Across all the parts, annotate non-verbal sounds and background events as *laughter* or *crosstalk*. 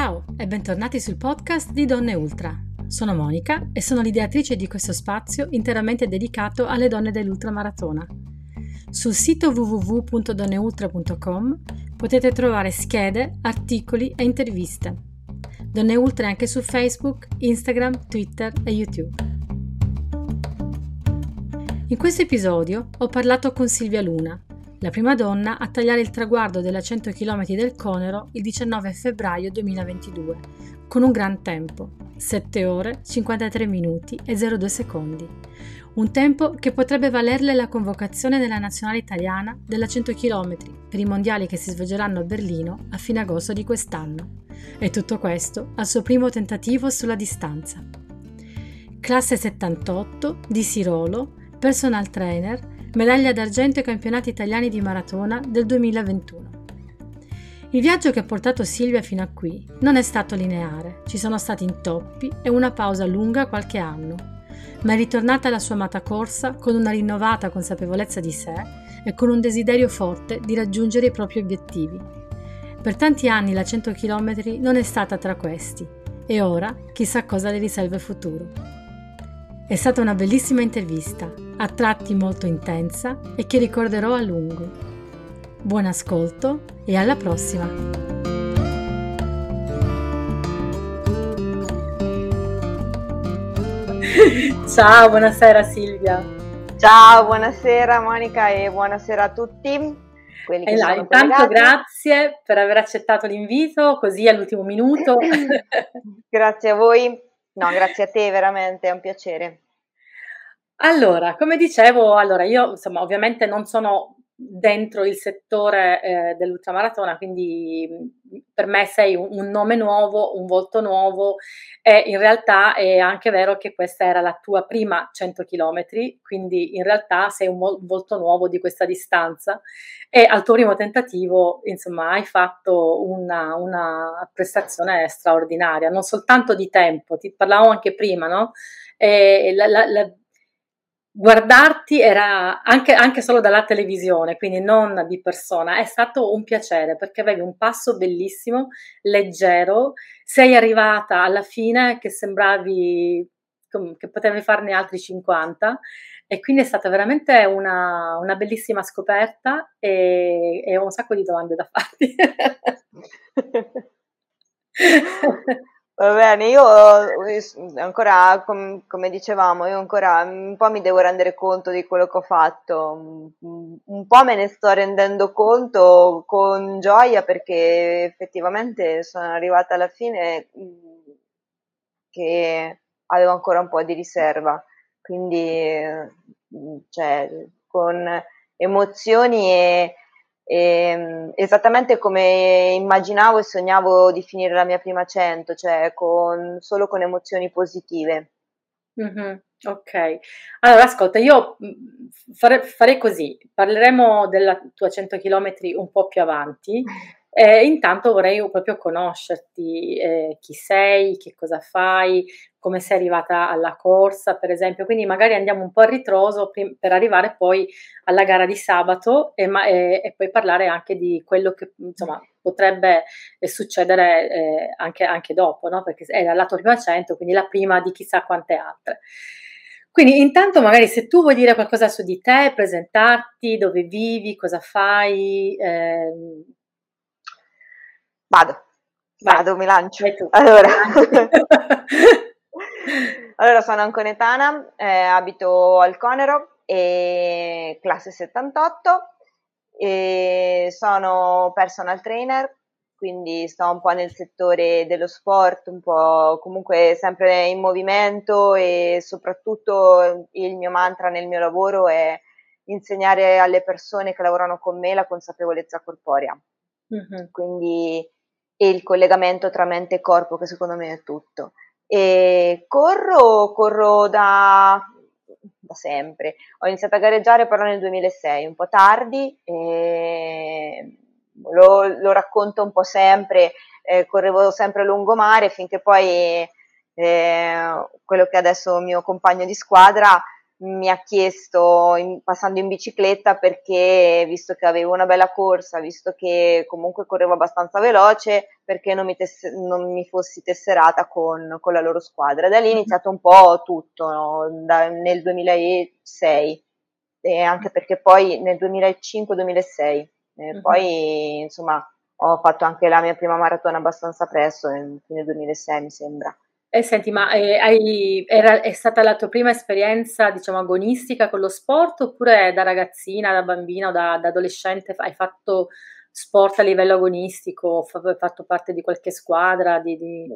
Ciao e bentornati sul podcast di Donne Ultra. Sono Monica e sono l'ideatrice di questo spazio interamente dedicato alle donne dell'ultramaratona. Sul sito www.donneultra.com potete trovare schede, articoli e interviste. Donne Ultra è anche su Facebook, Instagram, Twitter e YouTube. In questo episodio ho parlato con Silvia Luna, la prima donna a tagliare il traguardo della 100 km del Conero il 19 febbraio 2022, con un gran tempo, 7 ore, 53 minuti e 02 secondi. Un tempo che potrebbe valerle la convocazione nella nazionale italiana della 100 km per i mondiali che si svolgeranno a Berlino a fine agosto di quest'anno. E tutto questo al suo primo tentativo sulla distanza. Classe 78 di Sirolo, personal trainer, medaglia d'argento ai campionati italiani di maratona del 2021. Il viaggio che ha portato Silvia fino a qui non è stato lineare, ci sono stati intoppi e una pausa lunga qualche anno, ma è ritornata alla sua amata corsa con una rinnovata consapevolezza di sé e con un desiderio forte di raggiungere i propri obiettivi. Per tanti anni la 100 km non è stata tra questi e ora chissà cosa le riserva il futuro. È stata una bellissima intervista, a tratti molto intensa e che ricorderò a lungo. Buon ascolto e alla prossima! Ciao, buonasera Silvia. Ciao, buonasera Monica e buonasera a tutti. E là, intanto grazie per aver accettato l'invito così all'ultimo minuto. *laughs* grazie a voi. No, grazie a te, veramente, è un piacere. Allora, come dicevo, allora io insomma ovviamente non sono dentro il settore eh, dell'ultramaratona, quindi per me sei un, un, nome nuovo, un volto nuovo e in realtà è anche vero che questa era la tua prima 100 km, quindi in realtà sei un, volto nuovo di questa distanza e al tuo primo tentativo insomma hai fatto una, una prestazione straordinaria, non soltanto di tempo, ti parlavo anche prima, no? La, la, la, guardarti era anche, anche, solo dalla televisione, quindi non di persona, è stato un piacere perché avevi un passo bellissimo, leggero, sei arrivata alla fine che sembravi che potevi farne altri 50 e quindi è stata veramente una, una bellissima scoperta e, e ho un sacco di domande da farti. *laughs* Va bene, io ancora, com- come dicevamo, io ancora un po' mi devo rendere conto di quello che ho fatto, un po' me ne sto rendendo conto con gioia perché effettivamente sono arrivata alla fine che avevo ancora un po' di riserva, quindi cioè, con emozioni e e, ehm, esattamente come immaginavo e sognavo di finire la mia prima 100, cioè con, solo con emozioni positive. Mm-hmm, ok, allora ascolta, io fare, farei così, parleremo della tua 100 km un po' più avanti *laughs* eh, intanto vorrei proprio conoscerti, eh, chi sei, che cosa fai, come sei arrivata alla corsa, per esempio. Quindi magari andiamo un po' a ritroso prim- per arrivare poi alla gara di sabato e, ma- e-, e poi parlare anche di quello che insomma potrebbe eh, succedere eh, anche, anche, dopo, no? perché è la tua prima 100, quindi la prima di chissà quante altre. Quindi intanto magari se tu vuoi dire qualcosa su di te, presentarti, dove vivi, cosa fai, ehm, Vado, vado, mi lancio. Allora. *laughs* allora, sono anconetana, eh, abito al Conero, e classe 78, e sono personal trainer, quindi sto un po' nel settore dello sport, un po' comunque sempre in movimento e soprattutto il mio mantra nel mio lavoro è insegnare alle persone che lavorano con me la consapevolezza corporea. Mm-hmm. Quindi e il collegamento tra mente e corpo, che secondo me è tutto. E corro, corro da, da sempre. Ho iniziato a gareggiare però nel 2006, un po' tardi, lo, lo, racconto un po' sempre, eh, correvo sempre lungomare finché poi eh, quello che è adesso mio compagno di squadra mi ha chiesto, in, passando in bicicletta, perché visto che avevo una bella corsa, visto che comunque correvo abbastanza veloce, perché non mi, tess- non mi fossi tesserata con, con, la loro squadra. Da lì è iniziato un po' tutto, no? da, nel 2006, e anche perché poi nel 2005-2006, eh, uh-huh. poi insomma ho fatto anche la mia prima maratona abbastanza presto, nel fine 2006 mi sembra. E senti, ma eh, hai, era, è stata la tua prima esperienza, diciamo, agonistica con lo sport oppure da ragazzina, da bambina o da, da adolescente hai fatto sport a livello agonistico, hai fatto parte di qualche squadra? Di, di...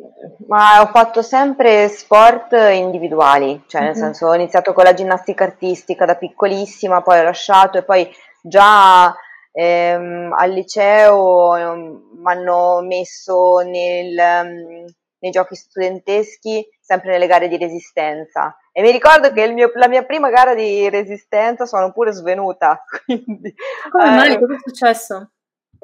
Ma ho fatto sempre sport individuali, cioè nel mm-hmm. senso ho iniziato con la ginnastica artistica da piccolissima, poi ho lasciato e poi già ehm, al liceo ehm, mi hanno messo nel... Um, nei giochi studenteschi, sempre nelle gare di resistenza. E mi ricordo che mio, la mia prima gara di resistenza sono pure svenuta. *laughs* Quindi, Come mai? Eh, Cosa è successo?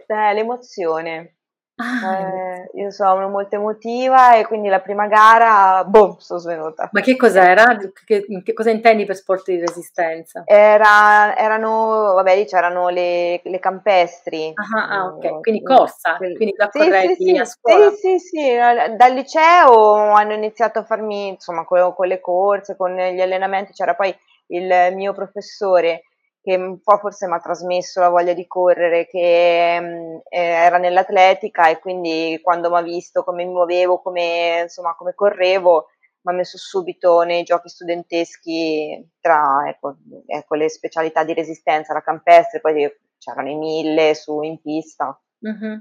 Eh, l'emozione. Ah, eh, io sono molto emotiva e quindi la prima gara, boom, sono svenuta. Ma che cos'era? Che, che cosa intendi per sport di resistenza? Era, erano, vabbè, lì c'erano le, le campestri. Ah, ah, ok, quindi corsa, quindi la sì, sì, sì, a scuola. Sì, sì, sì, dal liceo hanno iniziato a farmi, insomma, con, con le corse, con gli allenamenti, c'era poi il mio professore che un po' forse mi ha trasmesso la voglia di correre, che mh, eh, era nell'atletica e quindi quando mi ha visto come mi muovevo, come, insomma, come correvo, mi ha messo subito nei giochi studenteschi tra ecco, ecco, le specialità di resistenza, la campestre, poi c'erano i mille su in pista. Mm-hmm.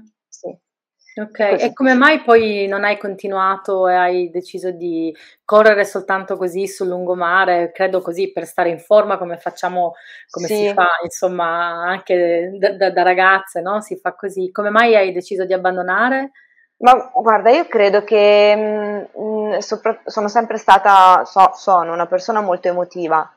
Ok, e come mai poi non hai continuato e hai deciso di correre soltanto così sul lungomare? Credo così per stare in forma come facciamo, come sì. si fa insomma anche da, da, da, ragazze, no? Si fa così. Come mai hai deciso di abbandonare? Ma guarda, io credo che mh, mm, sopra- sono sempre stata, so, sono una persona molto emotiva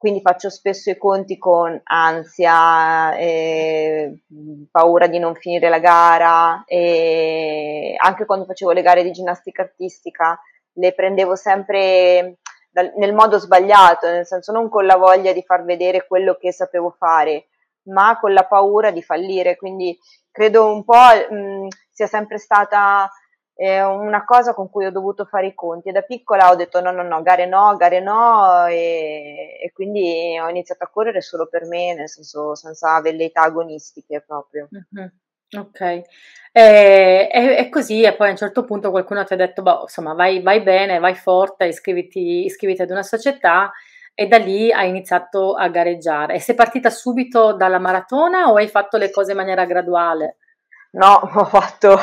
quindi faccio spesso i conti con ansia, eh, paura di non finire la gara e anche quando facevo le gare di ginnastica artistica le prendevo sempre dal, nel modo sbagliato, nel senso non con la voglia di far vedere quello che sapevo fare, ma con la paura di fallire, quindi credo un po' mh, sia sempre stata è una cosa con cui ho dovuto fare i conti. Da piccola ho detto no, no, no, gare no, gare no, e, e quindi ho iniziato a correre solo per me, nel senso senza velleità agonistiche proprio. Mm-hmm. Ok, e, e, e, così, e poi a un certo punto qualcuno ti ha detto, boh, insomma, vai, vai bene, vai forte, iscriviti, iscriviti ad una società e da lì hai iniziato a gareggiare. E sei partita subito dalla maratona o hai fatto le cose in maniera graduale? No, *laughs* ho fatto...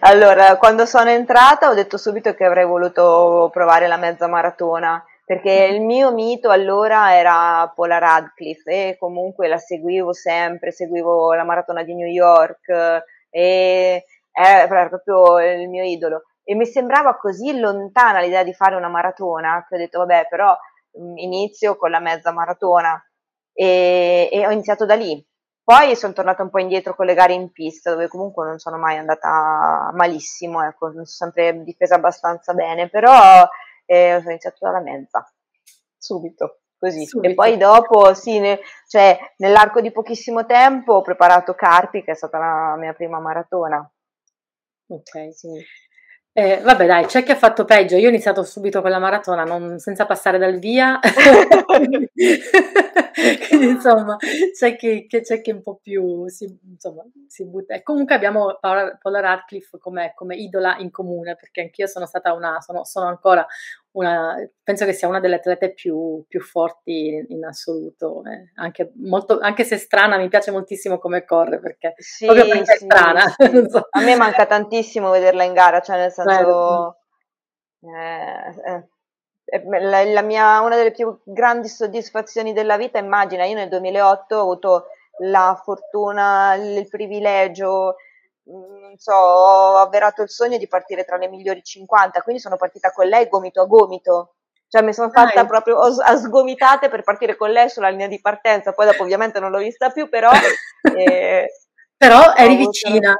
Allora, quando sono entrata ho detto subito che avrei voluto provare la mezza maratona, perché il mio mito allora era Paula Radcliffe e comunque la seguivo sempre, seguivo la maratona di New York e era proprio il mio idolo. E mi sembrava così lontana l'idea di fare una maratona che ho detto vabbè però mm, inizio con la mezza maratona e, e ho iniziato da lì poi sono tornata un po' indietro con le gare in pista, dove comunque non sono mai andata malissimo, ecco, mi sono sempre difesa abbastanza bene, però eh, ho iniziato dalla mezza, subito, così. Subito. E poi dopo, sì, ne, cioè, nell'arco di pochissimo tempo ho preparato Carpi, che è stata la mia prima maratona. Ok, sì. Eh, vabbè, dai, c'è chi ha fatto peggio. Io ho iniziato subito con la maratona, non, senza passare dal via. *laughs* *laughs* Quindi, insomma, c'è chi, che, c'è chi un po' più si, insomma, si butta. E comunque abbiamo Paola, Paola Radcliffe come, come, idola in comune, perché anch'io sono stata una, sono, sono ancora una, penso che sia una delle atlete più, più forti in, in assoluto, eh. anche, molto, anche, se strana, mi piace moltissimo come corre, perché sì, proprio perché sì, è strana. *laughs* Sì. so. A me manca tantissimo vederla in gara, cioè nel senso... Eh, eh, la, la mia, una delle più grandi soddisfazioni della vita, immagina, io nel 2008 ho avuto la fortuna, il privilegio, non so, ho avverato il sogno di partire tra le migliori 50, quindi sono partita con lei gomito a gomito. Cioè mi sono fatta Dai. proprio a sgomitate per partire con lei sulla linea di partenza, poi dopo ovviamente non l'ho vista più, però... *laughs* Eh, però eri avuto... vicina.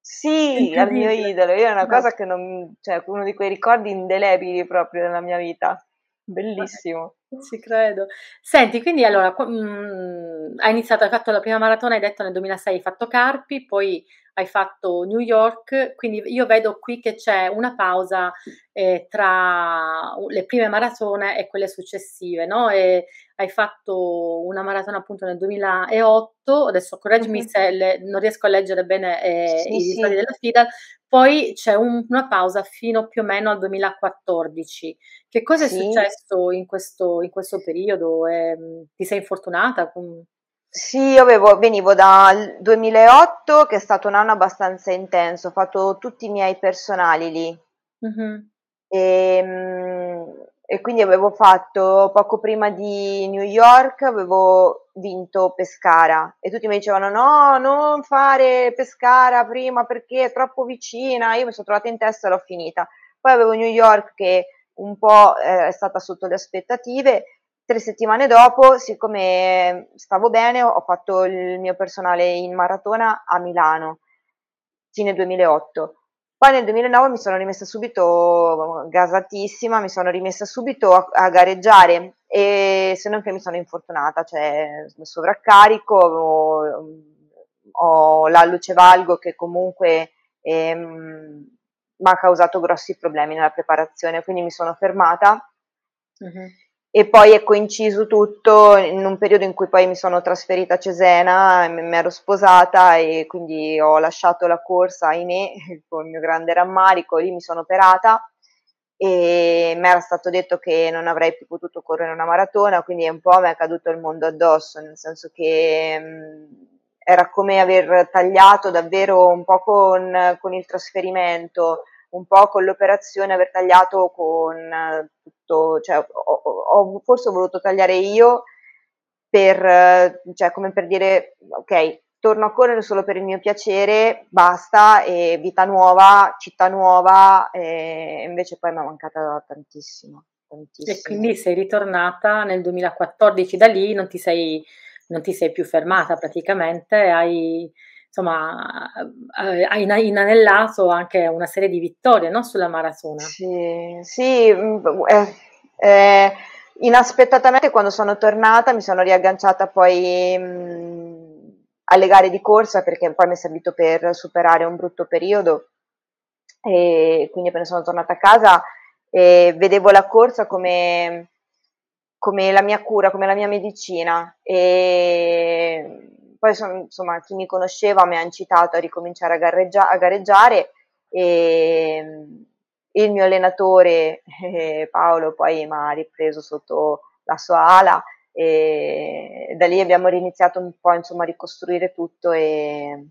Sì, al mio idolo, io è una cosa che non, cioè uno di quei ricordi indelebili proprio nella mia vita, bellissimo. Ci credo. Senti, quindi allora, mh, mm, hai iniziato, hai fatto la prima maratona, hai detto nel 2006 hai fatto Carpi, poi hai fatto New York, quindi io vedo qui che c'è una pausa eh, tra le prime maratone e quelle successive, no? E hai fatto una maratona appunto nel 2008, adesso correggimi mm-hmm. se le, non riesco a leggere bene eh, sì, i risultati sì. della sfida, poi c'è un, una pausa fino più o meno al 2014. Che cosa sì. è successo in questo, in questo periodo? Eh, ti sei infortunata? Sì, io avevo, venivo dal 2008, che è stato un anno abbastanza intenso, ho fatto tutti i miei personali lì. Mm-hmm. E, e, quindi avevo fatto poco prima di New York, avevo vinto Pescara e tutti mi dicevano no, non fare Pescara prima perché è troppo vicina, io mi sono trovata in testa e l'ho finita. Poi avevo New York che un po' eh, è stata sotto le aspettative Tre settimane dopo, siccome stavo bene, ho fatto il mio personale in maratona a Milano, fine 2008. Poi nel 2009 mi sono rimessa subito gasatissima, mi sono rimessa subito a, a gareggiare e se non che mi sono infortunata, cioè sovraccarico, ho, ho la luce valgo che comunque ehm, mi ha causato grossi problemi nella preparazione, quindi mi sono fermata. Uh-huh e poi è coinciso tutto in un periodo in cui poi mi sono trasferita a Cesena, mi ero sposata e quindi ho lasciato la corsa, ahimè, *laughs* con il mio grande rammarico, lì mi sono operata. E mi era stato detto che non avrei più potuto correre una maratona, quindi un po' mi è caduto il mondo addosso, nel senso che mh, era come aver tagliato davvero un po' con, con il trasferimento, un po' con l'operazione aver tagliato con tutto, cioè ho, ho forse voluto tagliare io per, cioè come per dire, ok, torno a correre solo per il mio piacere, basta, e vita nuova, città nuova, e invece poi mi è mancata tantissimo. Tantissimo. E quindi sei ritornata nel 2014, da lì non ti sei, non ti sei più fermata praticamente, hai insomma, eh, ha inanellato anche una serie di vittorie no? sulla maratona. Sì, sì mm, eh, eh, inaspettatamente quando sono tornata mi sono riagganciata poi mh, mm, alle gare di corsa perché poi mi è servito per superare un brutto periodo e quindi appena sono tornata a casa eh, vedevo la corsa come, come la mia cura, come la mia medicina e poi sono, insomma chi mi conosceva mi ha incitato a ricominciare a, gareggia- a gareggiare e il mio allenatore eh, Paolo poi mi ha ripreso sotto la sua ala e da lì abbiamo riniziato un po' insomma a ricostruire tutto e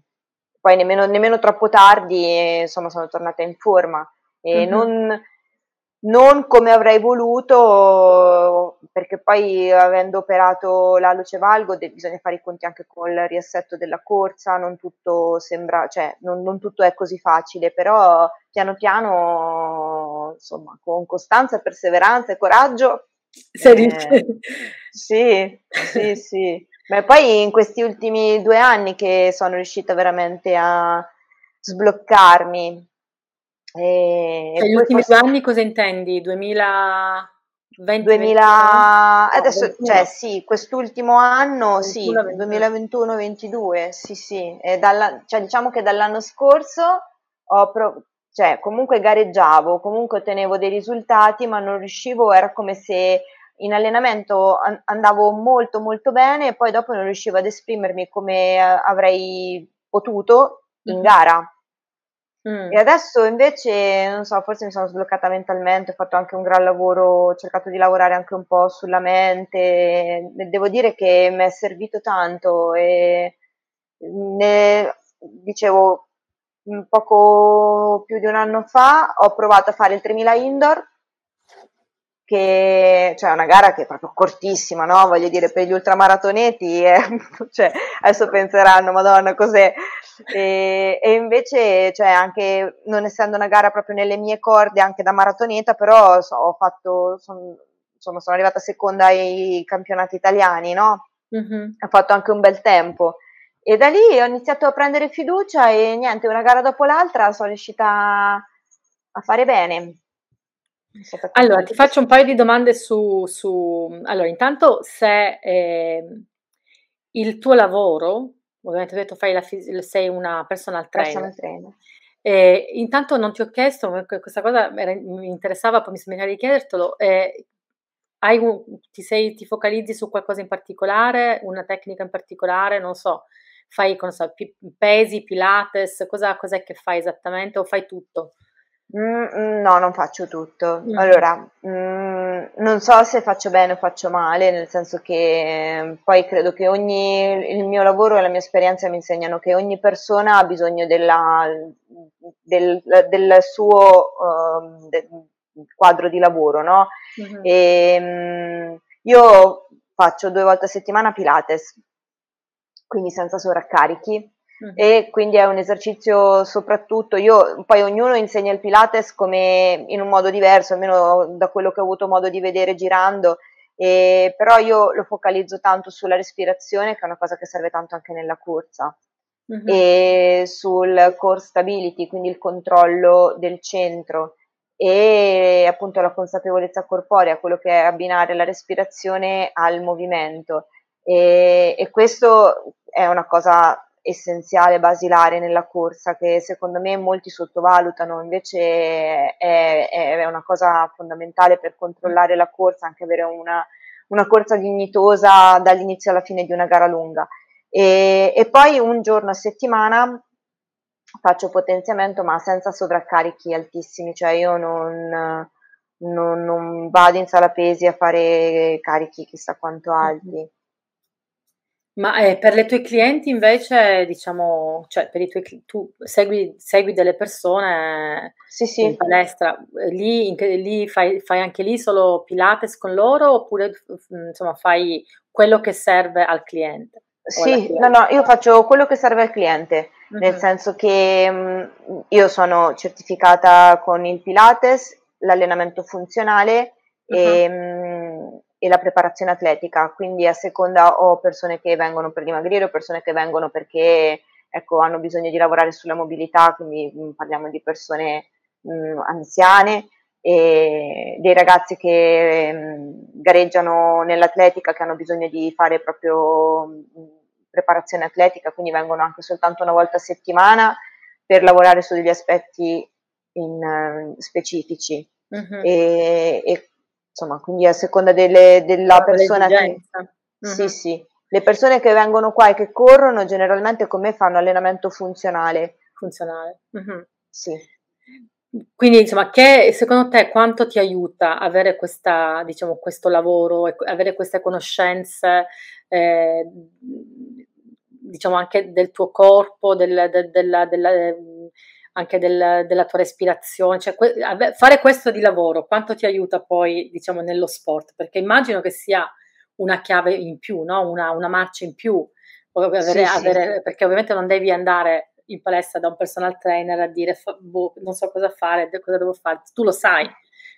poi nemmeno, nemmeno troppo tardi insomma sono tornata in forma e mm-hmm. non non come avrei voluto, perché poi avendo operato la luce valgo de- bisogna fare i conti anche con il riassetto della corsa, non tutto sembra, cioè non, non tutto è così facile, però piano piano, insomma, con costanza, perseveranza e coraggio. Eh, sì, sì, sì. Ma poi in questi ultimi due anni che sono riuscita veramente a sbloccarmi, e, cioè, gli ultimi due anni cosa intendi? 2020? 2000... Adesso, 21. cioè sì, quest'ultimo anno, 21, sì, 2021-22, sì, sì. E dalla, cioè, diciamo che dall'anno scorso ho pro... cioè, comunque gareggiavo, comunque ottenevo dei risultati, ma non riuscivo, era come se in allenamento andavo molto molto bene e poi dopo non riuscivo ad esprimermi come eh, avrei potuto in gara Mm. E adesso invece, non so, forse mi sono sbloccata mentalmente, ho fatto anche un gran lavoro, ho cercato di lavorare anche un po' sulla mente, devo dire che mi è servito tanto e ne, dicevo, poco più di un anno fa ho provato a fare il 3000 indoor che cioè una gara che è proprio cortissima, no? Voglio dire, per gli ultramaratoneti, eh, *laughs* cioè, adesso penseranno, madonna, cos'è? E, e, invece, cioè, anche non essendo una gara proprio nelle mie corde, anche da maratoneta, però so, ho fatto, son, insomma, sono arrivata seconda ai campionati italiani, no? Mm-hmm. Ho fatto anche un bel tempo. E da lì ho iniziato a prendere fiducia e niente, una gara dopo l'altra sono riuscita a fare bene. Allora, ti faccio un paio di domande su... su... Allora, intanto se eh, il tuo lavoro, ovviamente ho detto fai la, sei una personal trainer, personal trainer. Eh, intanto non ti ho chiesto, questa cosa mi interessava, poi mi sembra di chiedertelo, eh, un, ti, sei, ti, focalizzi su qualcosa in particolare, una tecnica in particolare, non so, fai so, pesi, pilates, cosa, cos'è che fai esattamente o fai tutto? Mm, mm, no, non faccio tutto. Mm. Allora, mm, non so se faccio bene o faccio male, nel senso che mm, poi credo che ogni, il mio lavoro e la mia esperienza mi insegnano che ogni persona ha bisogno della, del, del, suo uh, de, quadro di lavoro, no? Mm-hmm. E, mm, io faccio due volte a settimana Pilates, quindi senza sovraccarichi Mm. E quindi è un esercizio soprattutto, io poi ognuno insegna il Pilates come in un modo diverso, almeno da quello che ho avuto modo di vedere girando, e, però io lo focalizzo tanto sulla respirazione, che è una cosa che serve tanto anche nella corsa, mm-hmm. e sul core stability, quindi il controllo del centro e appunto la consapevolezza corporea, quello che è abbinare la respirazione al movimento. E, e questo è una cosa essenziale, basilare nella corsa che secondo me molti sottovalutano, invece è, è una cosa fondamentale per controllare la corsa, anche avere una, una corsa dignitosa dall'inizio alla fine di una gara lunga. E, e, poi un giorno a settimana faccio potenziamento ma senza sovraccarichi altissimi, cioè io non, non, non vado in sala pesi a fare carichi chissà quanto alti. Ma eh, per le tue clienti invece, diciamo, cioè per i tuoi tu segui, segui delle persone sì, sì. in palestra, lì, in, lì fai, fai, anche lì solo Pilates con loro oppure insomma fai quello che serve al cliente? Sì, no, no, io faccio quello che serve al cliente, uh-huh. nel senso che mh, io sono certificata con il Pilates, l'allenamento funzionale uh-huh. e mh, e la preparazione atletica, quindi a seconda ho persone che vengono per dimagrire o persone che vengono perché ecco, hanno bisogno di lavorare sulla mobilità, quindi mh, mm, parliamo di persone mh, mm, anziane e dei ragazzi che mh, mm, gareggiano nell'atletica, che hanno bisogno di fare proprio preparazione atletica, quindi vengono anche soltanto una volta a settimana per lavorare su degli aspetti in, specifici. Uh-huh. E, e insomma, quindi a seconda delle, della persona che... Mm-hmm. Sì, sì. Le persone che vengono qua e che corrono generalmente con me fanno allenamento funzionale. Funzionale. Mm-hmm. Sì. Quindi, insomma, che secondo te quanto ti aiuta avere questa, diciamo, questo lavoro, avere queste conoscenze, eh, diciamo, anche del tuo corpo, del, del, della, della, anche del, della tua respirazione, cioè que- fare questo di lavoro, quanto ti aiuta poi, diciamo, nello sport? Perché immagino che sia una chiave in più, no? una, una marcia in più, avere, sì, avere, sì. perché ovviamente non devi andare in palestra da un personal trainer a dire boh, non so cosa fare, cosa devo fare, tu lo sai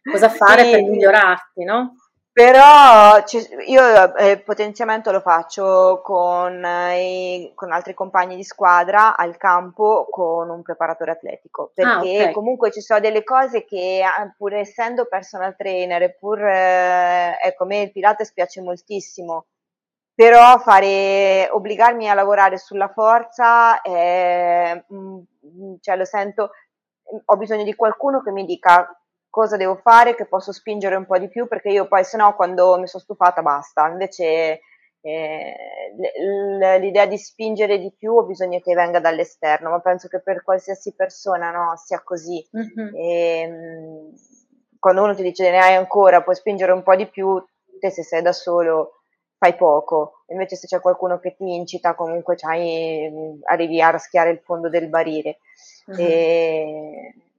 cosa fare sì. per migliorarti, no? Però io eh, potenziamento lo faccio con, eh, con, altri compagni di squadra al campo con un preparatore atletico, ah, perché ah, okay. comunque ci sono delle cose che ah, pur essendo personal trainer, pur eh, ecco, a me il Pilates piace moltissimo, però fare, obbligarmi a lavorare sulla forza, eh, cioè lo sento, ho bisogno di qualcuno che mi dica cosa devo fare, che posso spingere un po' di più, perché io poi se no quando mi sono stufata basta. Invece eh, l'idea di spingere di più ho bisogno che venga dall'esterno, ma penso che per qualsiasi persona no, sia così. Mm-hmm. E, ehm, quando uno ti dice ne hai ancora, puoi spingere un po' di più, te se sei da solo fai poco, invece se c'è qualcuno che ti incita comunque arrivi a raschiare il fondo del barile. Mm-hmm. E, tutto qua.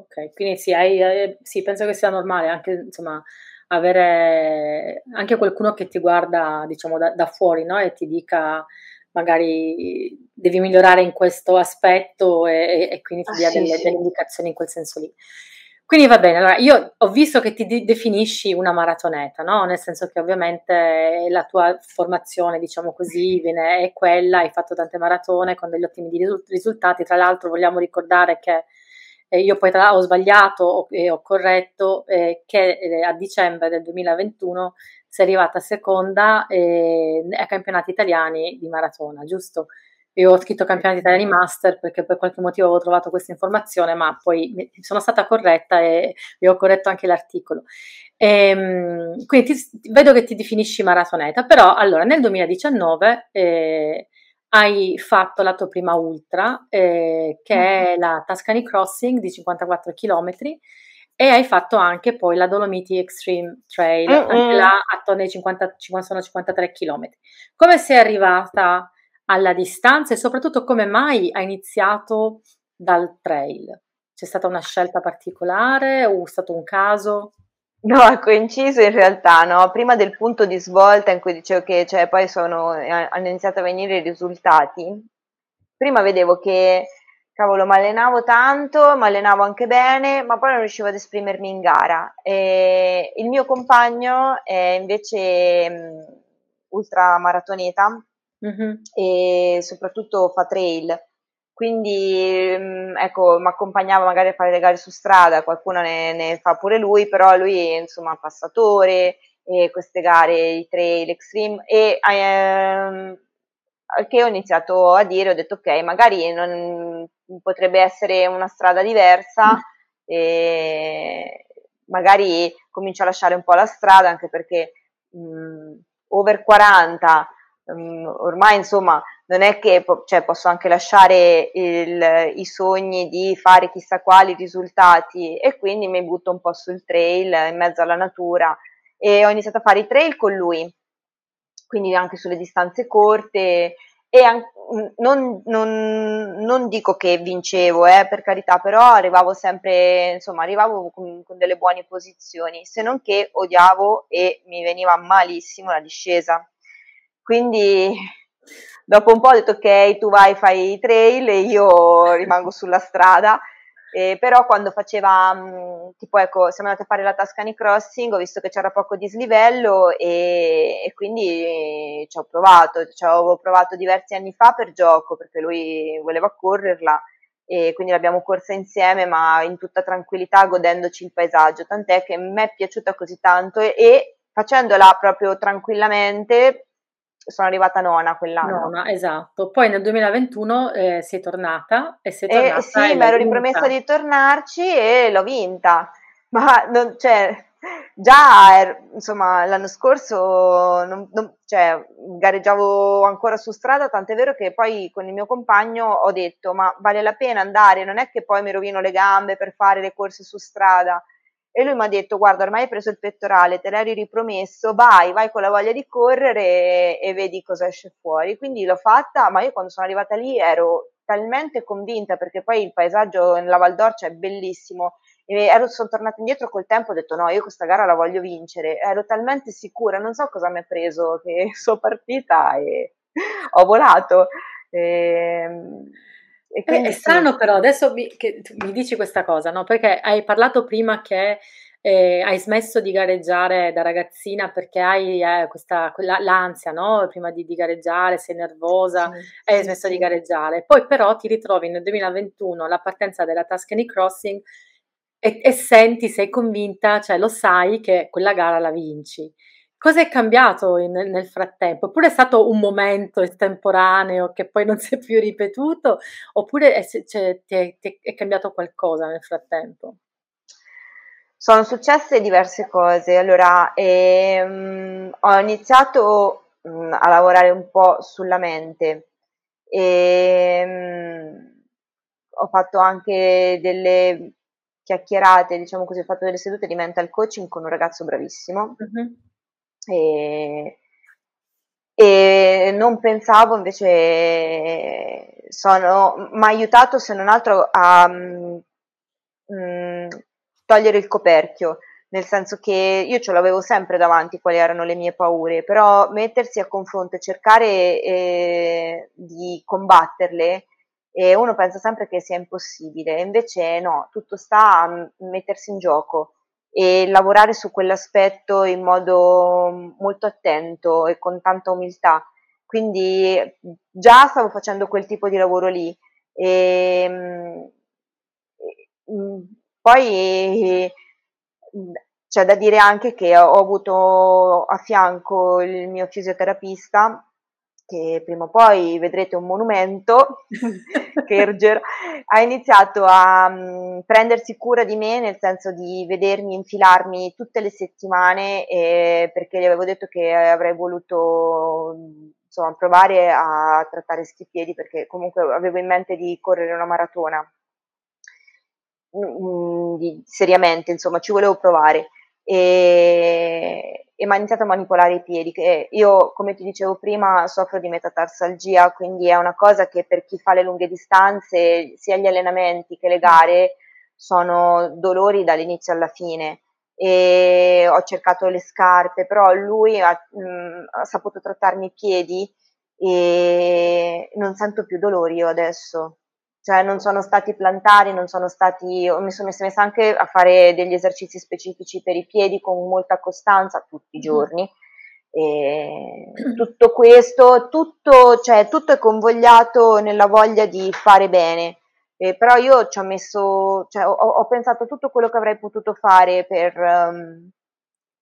Ok, quindi sì, hai, sì, penso che sia normale anche, insomma, avere anche qualcuno che ti guarda, diciamo, da, da fuori, no? E ti dica magari devi migliorare in questo aspetto e, e quindi ti ah, dia sì, delle, sì. delle, indicazioni in quel senso lì. Quindi va bene, allora io ho visto che ti de- definisci una maratoneta, no? Nel senso che ovviamente la tua formazione, diciamo così, viene, è quella, hai fatto tante maratone con degli ottimi risultati, tra l'altro vogliamo ricordare che eh, io poi tra, ho sbagliato e ho corretto eh, che eh, a dicembre del 2021 sei arrivata seconda eh, ai campionati italiani di maratona, giusto? Io ho scritto campionati italiani master perché per qualche motivo avevo trovato questa informazione, ma poi sono stata corretta e, e ho corretto anche l'articolo. E, ehm, quindi ti, vedo che ti definisci maratoneta, però allora nel 2019 eh, hai fatto la tua prima ultra, eh, che mm-hmm. è la Tuscany Crossing di 54 km e hai fatto anche poi la Dolomiti Extreme Trail, mm-hmm. anche là attorno ai 50, 50, 53 km. Come sei arrivata alla distanza e soprattutto come mai hai iniziato dal trail? C'è stata una scelta particolare o è stato un caso? No, è coinciso in realtà, no? Prima del punto di svolta in cui dicevo che cioè, poi sono, eh, hanno iniziato a venire i risultati, prima vedevo che, cavolo, mi allenavo tanto, mi allenavo anche bene, ma poi non riuscivo ad esprimermi in gara. E il mio compagno è invece um, ultramaratoneta mm-hmm. e soprattutto fa trail quindi mm, ecco, mi accompagnava magari a fare le gare su strada, qualcuno ne, ne fa pure lui, però lui insomma passatore, e queste gare, i trail extreme e ehm, che ho iniziato a dire, ho detto ok, magari non, potrebbe essere una strada diversa mm. e magari comincio a lasciare un po' la strada anche perché mh, mm, over 40 mh, ormai insomma non è che cioè, posso anche lasciare il, i sogni di fare chissà quali risultati e quindi mi butto un po' sul trail in mezzo alla natura e ho iniziato a fare i trail con lui, quindi anche sulle distanze corte e anche, non, non, non, dico che vincevo, eh, per carità, però arrivavo sempre, insomma, arrivavo con, con delle buone posizioni, se non che odiavo e mi veniva malissimo la discesa. Quindi dopo un po' ho detto ok, tu vai, fai i trail e io rimango sulla strada. Eh, però quando faceva, mh, mm, tipo ecco, siamo andati a fare la Tuscany Crossing, ho visto che c'era poco dislivello e, e quindi ci ho provato, ci avevo provato diversi anni fa per gioco, perché lui voleva correrla e quindi l'abbiamo corsa insieme, ma in tutta tranquillità, godendoci il paesaggio, tant'è che mi è piaciuta così tanto e, e facendola proprio tranquillamente sono arrivata nona quell'anno. Nona, esatto. Poi nel 2021 eh, sei tornata e sei tornata. Eh, sì, mi ero ripromessa di tornarci e l'ho vinta. Ma non, cioè, già er, insomma, l'anno scorso non, non, cioè, gareggiavo ancora su strada, tant'è vero che poi con il mio compagno ho detto ma vale la pena andare, non è che poi mi rovino le gambe per fare le corse su strada e lui mi ha detto guarda ormai hai preso il pettorale, te l'eri ripromesso, vai, vai con la voglia di correre e, e vedi cosa esce fuori. Quindi l'ho fatta, ma io quando sono arrivata lì ero talmente convinta perché poi il paesaggio nella Val d'Orcia è bellissimo ero, sono tornata indietro col tempo ho detto no, io questa gara la voglio vincere, ero talmente sicura, non so cosa mi ha preso che *laughs* sono partita e ho volato. E, ehm, e quindi è strano però, adesso mi, che mi dici questa cosa, no? Perché hai parlato prima che eh, hai smesso di gareggiare da ragazzina perché hai eh, questa, quella, l'ansia, no? Prima di, di, gareggiare, sei nervosa, sì, hai sì, smesso di gareggiare. Poi però ti ritrovi nel 2021 alla partenza della Tuscany Crossing e, e senti, sei convinta, cioè lo sai che quella gara la vinci. Cosa è cambiato in, nel frattempo? Oppure è stato un momento estemporaneo che poi non *laughs* si è più ripetuto? Oppure è, cioè, ti è, ti è cambiato qualcosa nel frattempo? Sono successe diverse cose. Allora, ehm, ho iniziato mh, mm, a lavorare un po' sulla mente e ehm, mh, ho fatto anche delle chiacchierate, diciamo così, ho fatto delle sedute di mental coaching con un ragazzo bravissimo. Uh-huh e, e non pensavo invece sono mi ha aiutato se non altro a mh, mm, mm, togliere il coperchio. Nel senso che io ce l'avevo sempre davanti quali erano le mie paure, però mettersi a confronto e cercare eh, di combatterle, e uno pensa sempre che sia impossibile, invece no, tutto sta a mettersi in gioco e lavorare su quell'aspetto in modo molto attento e con tanta umiltà. Quindi già stavo facendo quel tipo di lavoro lì e mm, poi c'è da dire anche che ho avuto a fianco il mio fisioterapista che prima o poi vedrete un monumento, *laughs* Kerger, ha iniziato a um, prendersi cura di me, nel senso di vedermi infilarmi tutte le settimane, eh, perché gli avevo detto che avrei voluto insomma, provare a trattare sti piedi, perché comunque avevo in mente di correre una maratona. Mm, di, seriamente, insomma, ci volevo provare e, e mi ha iniziato a manipolare i piedi. Che io, come ti dicevo prima, soffro di metatarsalgia, quindi è una cosa che per chi fa le lunghe distanze, sia gli allenamenti che le gare, sono dolori dall'inizio alla fine. E ho cercato le scarpe, però lui ha, mh, mm, ha saputo trattarmi i piedi e non sento più dolori io adesso cioè non sono stati plantari, non sono stati, mi sono messa anche a fare degli esercizi specifici per i piedi con molta costanza tutti i mm. giorni. E tutto questo, tutto, cioè, tutto è convogliato nella voglia di fare bene. Eh, però io ci ho messo, cioè, ho, ho, pensato tutto quello che avrei potuto fare per, um,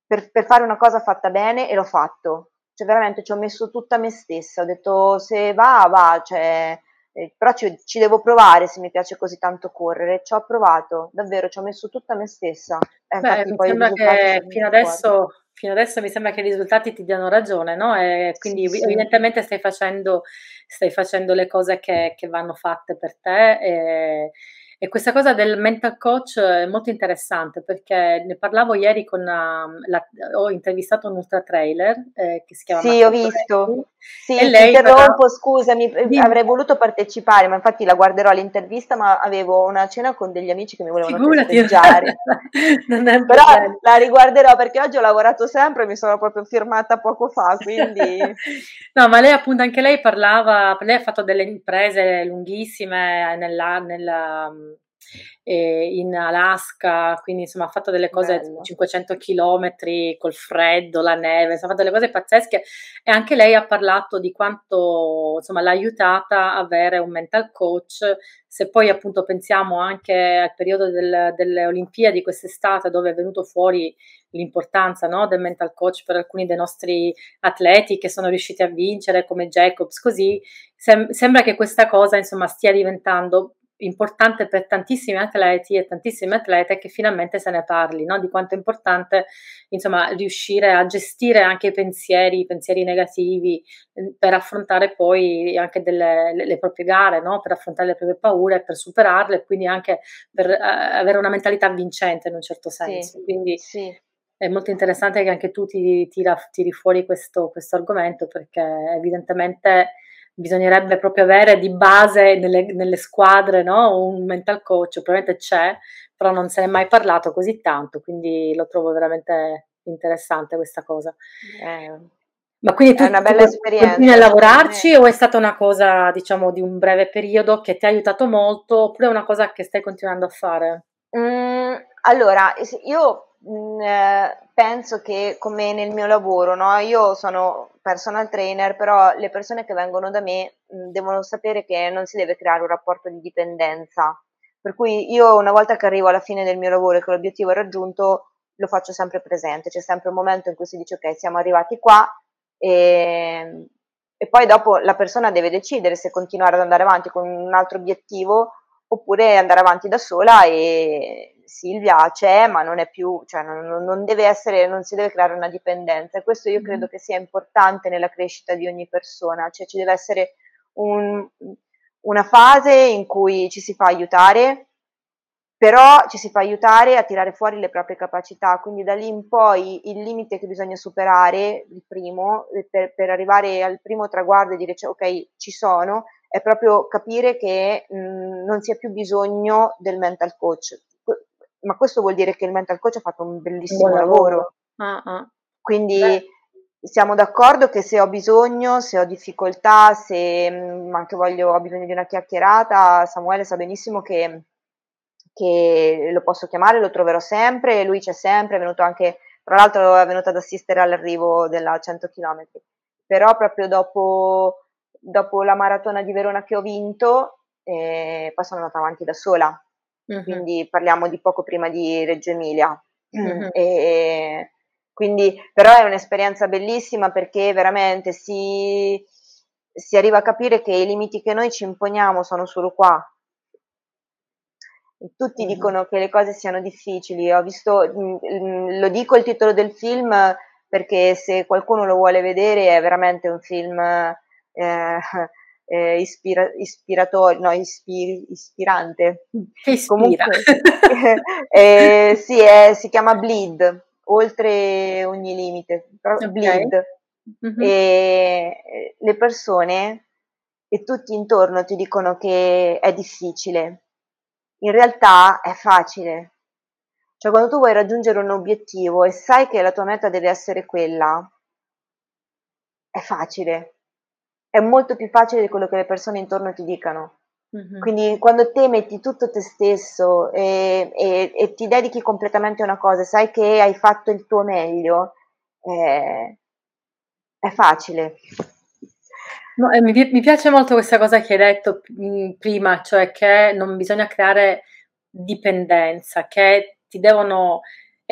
per, per, fare una cosa fatta bene e l'ho fatto. Cioè, veramente ci ho messo tutta me stessa. Ho detto se va, va, cioè, eh, però ci, ci, devo provare se mi piace così tanto correre. Ci ho provato, davvero, ci ho messo tutta me stessa. Eh, Beh, mi sembra che fino adesso, fino adesso, mi sembra che i risultati ti diano ragione, no? E quindi sì, evidentemente sì. Stai, facendo, stai facendo le cose che, che vanno fatte per te. E, e questa cosa del mental coach è molto interessante perché ne parlavo ieri con una, la, ho intervistato un ultra trailer eh, che si chiama Sì, ho visto. Retti, sì, e lei interrompo, parla... scusami, Dimmi. avrei voluto partecipare, ma infatti la guarderò l'intervista, ma avevo una cena con degli amici che mi volevano Figurati. festeggiare. *laughs* Però la riguarderò perché oggi ho lavorato sempre e mi sono proprio firmata poco fa, quindi... *laughs* no, ma lei appunto anche lei parlava, lei ha fatto delle imprese lunghissime nella, nella in Alaska, quindi insomma ha fatto delle cose Bello. 500 km col freddo, la neve, insomma ha fatto delle cose pazzesche e anche lei ha parlato di quanto insomma l'ha aiutata a avere un mental coach, se poi appunto pensiamo anche al periodo del, delle Olimpiadi quest'estate dove è venuto fuori l'importanza no, del mental coach per alcuni dei nostri atleti che sono riusciti a vincere come Jacobs, così sem- sembra che questa cosa insomma stia diventando importante per tantissimi atleti e tantissime atlete che finalmente se ne parli, no? di quanto è importante insomma, riuscire a gestire anche i pensieri, i pensieri negativi eh, per affrontare poi anche delle, le, le proprie gare, no? per affrontare le proprie paure, per superarle e quindi anche per uh, avere una mentalità vincente in un certo senso. Sì, quindi sì. è molto interessante che anche tu ti, tira, tiri fuori questo, questo argomento perché evidentemente bisognerebbe proprio avere di base nelle, nelle squadre no? un mental coach, probabilmente c'è, però non se ne è mai parlato così tanto, quindi lo trovo veramente interessante questa cosa. Eh, Ma quindi tu, è una bella tu esperienza. Continui a lavorarci o è stata una cosa, diciamo, di un breve periodo che ti ha aiutato molto oppure è una cosa che stai continuando a fare? Mm, allora, io Mm, eh, penso che come nel mio lavoro, no? io sono personal trainer, però le persone che vengono da me mh, mm, devono sapere che non si deve creare un rapporto di dipendenza. Per cui io una volta che arrivo alla fine del mio lavoro e che l'obiettivo è raggiunto, lo faccio sempre presente, c'è sempre un momento in cui si dice ok, siamo arrivati qua e, e poi dopo la persona deve decidere se continuare ad andare avanti con un altro obiettivo oppure andare avanti da sola e Silvia c'è, ma non è più, cioè non, non, deve essere, non si deve creare una dipendenza. E questo io credo mm-hmm. che sia importante nella crescita di ogni persona, cioè ci deve essere un, una fase in cui ci si fa aiutare, però ci si fa aiutare a tirare fuori le proprie capacità, quindi da lì in poi il limite che bisogna superare, il primo, per, per arrivare al primo traguardo e dire cioè, ok, ci sono, è proprio capire che mh, non si ha più bisogno del mental coach, ma questo vuol dire che il mental coach ha fatto un bellissimo lavoro. lavoro. Ah, ah. Quindi Beh. siamo d'accordo che se ho bisogno, se ho difficoltà, se mh, mm, anche voglio, ho bisogno di una chiacchierata, Samuele sa benissimo che, che lo posso chiamare, lo troverò sempre, lui c'è sempre, è venuto anche, tra l'altro è venuto ad assistere all'arrivo della 100 km, però proprio dopo, dopo la maratona di Verona che ho vinto, eh, poi sono andata avanti da sola, uh-huh. quindi parliamo di poco prima di Reggio Emilia. Uh-huh. E, quindi, però è un'esperienza bellissima perché veramente si, si arriva a capire che i limiti che noi ci imponiamo sono solo qua. Tutti mm-hmm. dicono che le cose siano difficili. Ho visto, lo dico il titolo del film perché se qualcuno lo vuole vedere è veramente un film eh, eh, ispira- ispiratorio, no, ispir- ispirante. Ispira. Comunque, *laughs* eh, sì, è, si chiama Bleed, oltre ogni limite, okay. Bleed. Mm-hmm. E le persone e tutti intorno ti dicono che è difficile. In realtà è facile. Cioè, quando tu vuoi raggiungere un obiettivo e sai che la tua meta deve essere quella, è facile è molto più facile di quello che le persone intorno ti dicano. Mm-hmm. Quindi quando te metti tutto te stesso e, e, e, ti dedichi completamente a una cosa, sai che hai fatto il tuo meglio, è, è facile. No, eh, mi, mi, piace molto questa cosa che hai detto mh, mm, prima, cioè che non bisogna creare dipendenza, che ti devono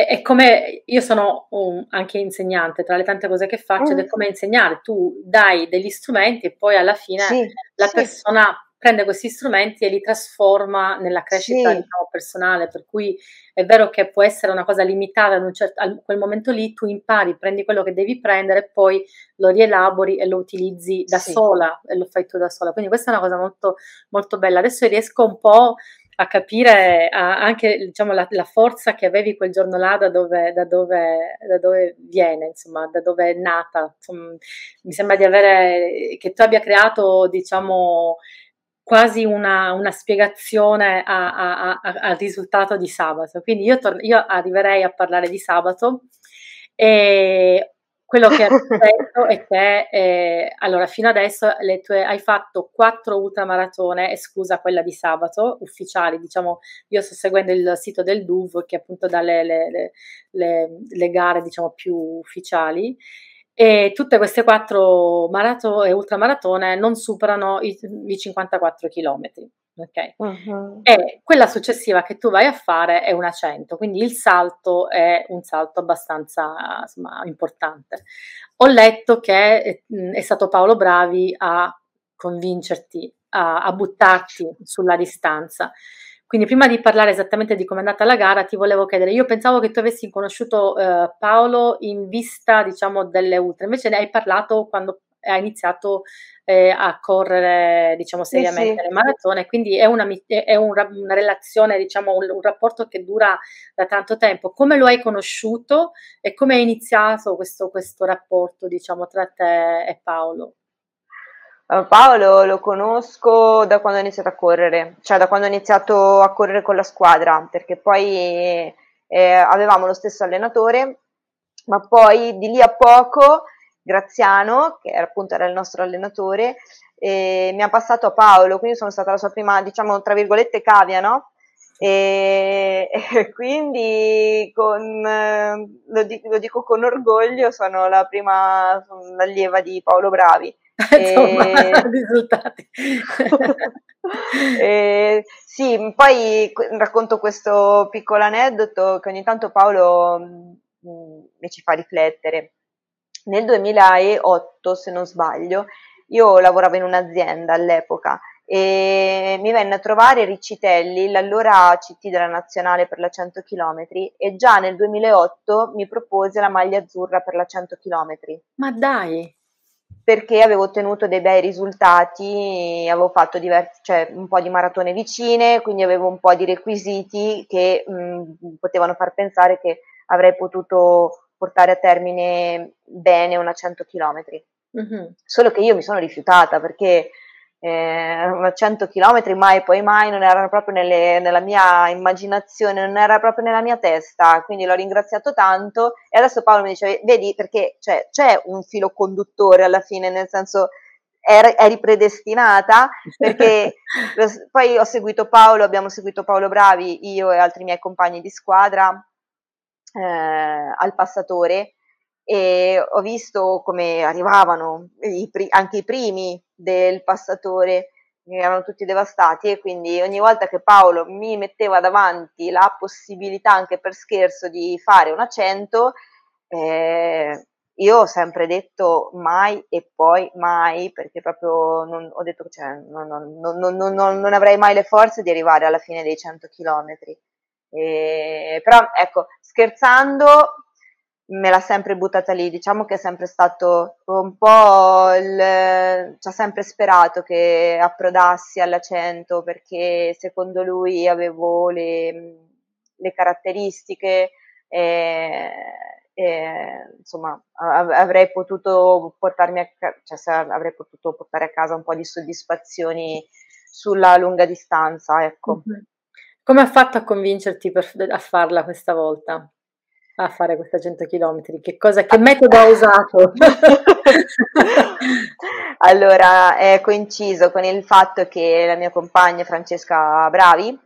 è, come io sono un, anche insegnante, tra le tante cose che faccio, ed è mm. come insegnare, tu dai degli strumenti e poi alla fine sì, la sì. persona prende questi strumenti e li trasforma nella crescita sì. diciamo, personale, per cui è vero che può essere una cosa limitata un certo, a quel momento lì, tu impari, prendi quello che devi prendere e poi lo rielabori e lo utilizzi da sola e lo fai tu da sola. Quindi questa è una cosa molto, molto bella. Adesso riesco un po' a capire a, anche diciamo, la, la, forza che avevi quel giorno là da dove, da dove, da dove viene, insomma, da dove è nata. Insomma, mi sembra di avere, che tu abbia creato, diciamo, quasi una, una spiegazione a, a, al risultato di sabato. Quindi io, tor- io arriverei a parlare di sabato e quello che ho *laughs* detto è che eh, allora fino adesso le tue, hai fatto quattro ultramaratone, esclusa quella di sabato, ufficiali, diciamo, io sto seguendo il sito del DUV che appunto dà le, le, le, le gare diciamo più ufficiali e tutte queste quattro maratone e ultramaratone non superano i, i 54 chilometri ok? Uh-huh. E quella successiva che tu vai a fare è una 100, quindi il salto è un salto abbastanza insomma, importante. Ho letto che è, è stato Paolo Bravi a convincerti, a, a buttarti sulla distanza. Quindi prima di parlare esattamente di come è andata la gara, ti volevo chiedere, io pensavo che tu avessi conosciuto eh, Paolo in vista, diciamo, delle ultra, invece ne hai parlato quando ha iniziato eh, a correre diciamo seriamente sì, le maratone, quindi è una, è una, una relazione, diciamo un, un, rapporto che dura da tanto tempo. Come lo hai conosciuto e come è iniziato questo, questo rapporto diciamo tra te e Paolo? Paolo lo conosco da quando ho iniziato a correre, cioè da quando ho iniziato a correre con la squadra, perché poi eh, avevamo lo stesso allenatore, ma poi di lì a poco Graziano, che appunto era il nostro allenatore, e mi ha passato a Paolo, quindi sono stata la sua prima, diciamo, tra virgolette, cavia, no? E, *laughs* e quindi con, lo, dico, lo, dico con orgoglio, sono la prima sono allieva di Paolo Bravi. *laughs* Insomma, *laughs* risultati. e, sì, poi racconto questo piccolo aneddoto che ogni tanto Paolo mh, mi ci fa riflettere. Nel 2008, se non sbaglio, io lavoravo in un'azienda all'epoca e mi venne a trovare Riccitelli, l'allora CT della nazionale per la 100 km e già nel 2008 mi propose la maglia azzurra per la 100 km. Ma dai! Perché avevo ottenuto dei bei risultati, avevo fatto diversi, cioè un po' di maratone vicine, quindi avevo un po' di requisiti che mh, potevano far pensare che avrei potuto portare a termine bene una 100 km. Mm-hmm. Solo che io mi sono rifiutata perché eh, una 100 km mai poi mai non erano proprio nelle, nella mia immaginazione, non era proprio nella mia testa, quindi l'ho ringraziato tanto e adesso Paolo mi dice, vedi perché cioè, c'è un filo conduttore alla fine, nel senso eri predestinata perché *laughs* poi ho seguito Paolo, abbiamo seguito Paolo Bravi, io e altri miei compagni di squadra eh, al passatore e ho visto come arrivavano i pri- anche i primi del passatore erano tutti devastati e quindi ogni volta che Paolo mi metteva davanti la possibilità anche per scherzo di fare un accento, eh, io ho sempre detto mai e poi mai, perché proprio non, ho detto che cioè, non, non, non, avrei mai le forze di arrivare alla fine dei 100 chilometri. però ecco, scherzando me l'ha sempre buttata lì, diciamo che è sempre stato un po' il, ci ha sempre sperato che approdassi all'accento perché secondo lui avevo le, le caratteristiche e, e, insomma avrei potuto portarmi a cioè avrei potuto portare a casa un po' di soddisfazioni sulla lunga distanza, ecco. Mm-hmm. Come ha fatto a convincerti per, a farla questa volta? a fare questa 100 km? Che, cosa, che metodo ha usato? *laughs* allora, è coinciso con il fatto che la mia compagna Francesca Bravi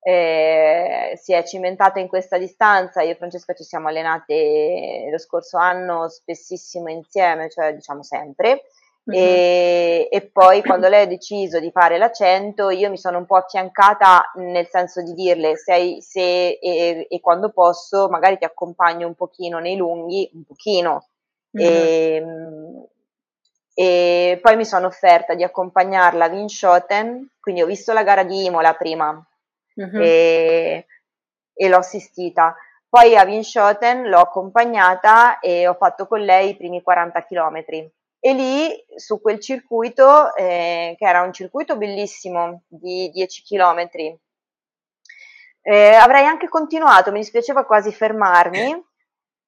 eh, si è cimentata in questa distanza. Io e Francesca ci siamo allenate lo scorso anno spessissimo insieme, cioè diciamo sempre. E, e, poi quando lei ha deciso di fare l'accento io mi sono un po' affiancata nel senso di dirle se, se e, e, quando posso magari ti accompagno un pochino nei lunghi, un pochino. Mm-hmm. E, e, poi mi sono offerta di accompagnarla a Winschoten, quindi ho visto la gara di Imola prima mm-hmm. e, e l'ho assistita. Poi a Winschoten l'ho accompagnata e ho fatto con lei i primi 40 chilometri e lì su quel circuito, eh, che era un circuito bellissimo di 10 km, eh, avrei anche continuato, mi dispiaceva quasi fermarmi.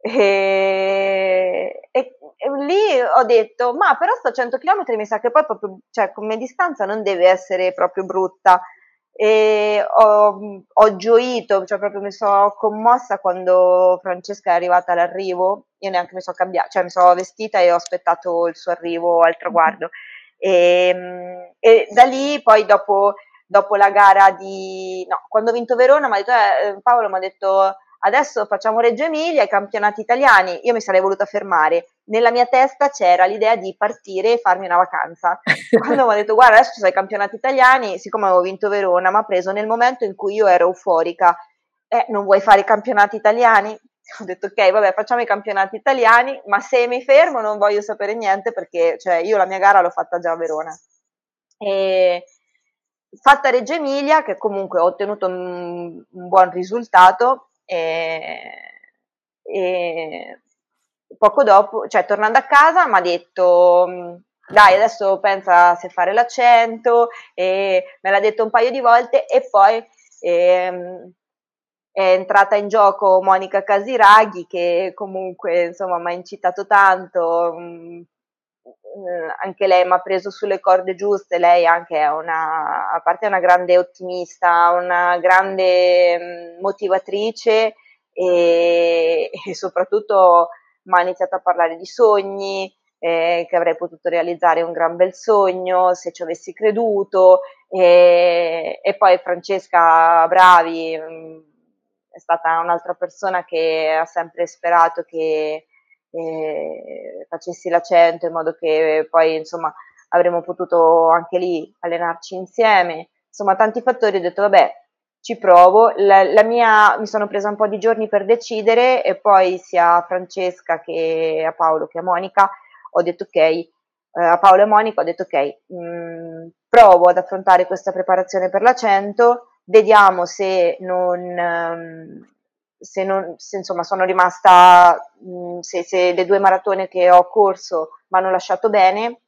E, e, e, lì ho detto, ma però sto a 100 km mi sa che poi proprio, cioè come distanza non deve essere proprio brutta e ho, ho, gioito, cioè proprio mi sono commossa quando Francesca è arrivata all'arrivo, io neanche mi sono cambiata, cioè mi sono vestita e ho aspettato il suo arrivo al traguardo. E, ehm, e da lì poi dopo, dopo, la gara di... no, quando ho vinto Verona mi ha detto, eh, Paolo mi ha detto adesso facciamo Reggio Emilia, i campionati italiani, io mi sarei voluta fermare. Nella mia testa c'era l'idea di partire e farmi una vacanza. *laughs* Quando mi ha detto guarda adesso ci sono i campionati italiani, siccome avevo vinto Verona, mi ha preso nel momento in cui io ero euforica. Eh, non vuoi fare i campionati italiani? *laughs* Ho detto ok, vabbè, facciamo i campionati italiani, ma se mi fermo non voglio sapere niente perché cioè, io la mia gara l'ho fatta già a Verona. E fatta Reggio Emilia, che comunque ho ottenuto un, un buon risultato, e, e poco dopo, cioè tornando a casa, mi ha detto dai adesso pensa se fare l'accento e me l'ha detto un paio di volte e poi ehm, è entrata in gioco Monica Casiraghi che comunque insomma mi ha incitato tanto mh, anche lei mi ha preso sulle corde giuste lei anche è una a parte una grande ottimista una grande motivatrice e, *laughs* e soprattutto mi ha iniziato a parlare di sogni, eh, che avrei potuto realizzare un gran bel sogno se ci avessi creduto e, e poi Francesca Bravi mh, è stata un'altra persona che ha sempre sperato che eh, facessi l'accento in modo che poi insomma avremmo potuto anche lì allenarci insieme insomma tanti fattori ho detto vabbè ci provo. La, la, mia, mi sono presa un po' di giorni per decidere e poi sia a Francesca che a Paolo che a Monica ho detto ok, eh, a Paolo e Monica ho detto ok, mh, mm, provo ad affrontare questa preparazione per l'accento, vediamo se non, um, se, non se insomma sono rimasta, mh, se, se le due maratone che ho corso mi hanno lasciato bene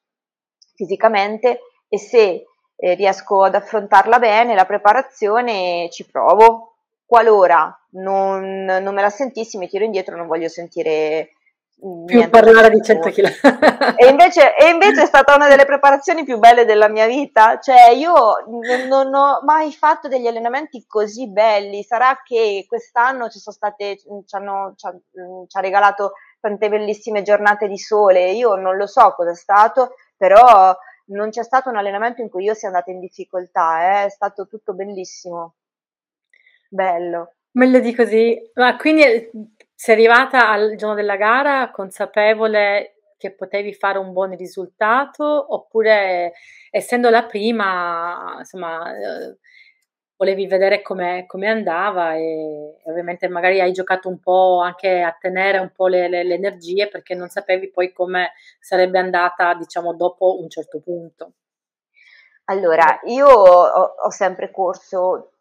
fisicamente e se eh, riesco ad affrontarla bene, la preparazione ci provo. Qualora non, non me la sentissi, mi tiro indietro, non voglio sentire più parlare di 100 kg. *laughs* e, invece, e invece è stata una delle preparazioni più belle della mia vita. Cioè, io non, non ho mai fatto degli allenamenti così belli. Sarà che quest'anno ci sono state, ci, hanno, ci, ha, ci ha regalato tante bellissime giornate di sole. Io non lo so cosa è stato, però non c'è stato un allenamento in cui io sia andata in difficoltà, eh? è stato tutto bellissimo. Bello. Meglio di così. Ma quindi sei arrivata al giorno della gara consapevole che potevi fare un buon risultato oppure essendo la prima, insomma, eh, volevi vedere come, andava e, ovviamente magari hai giocato un po' anche a tenere un po' le, le, le energie perché non sapevi poi come sarebbe andata, diciamo, dopo un certo punto. Allora, io ho, ho sempre corso,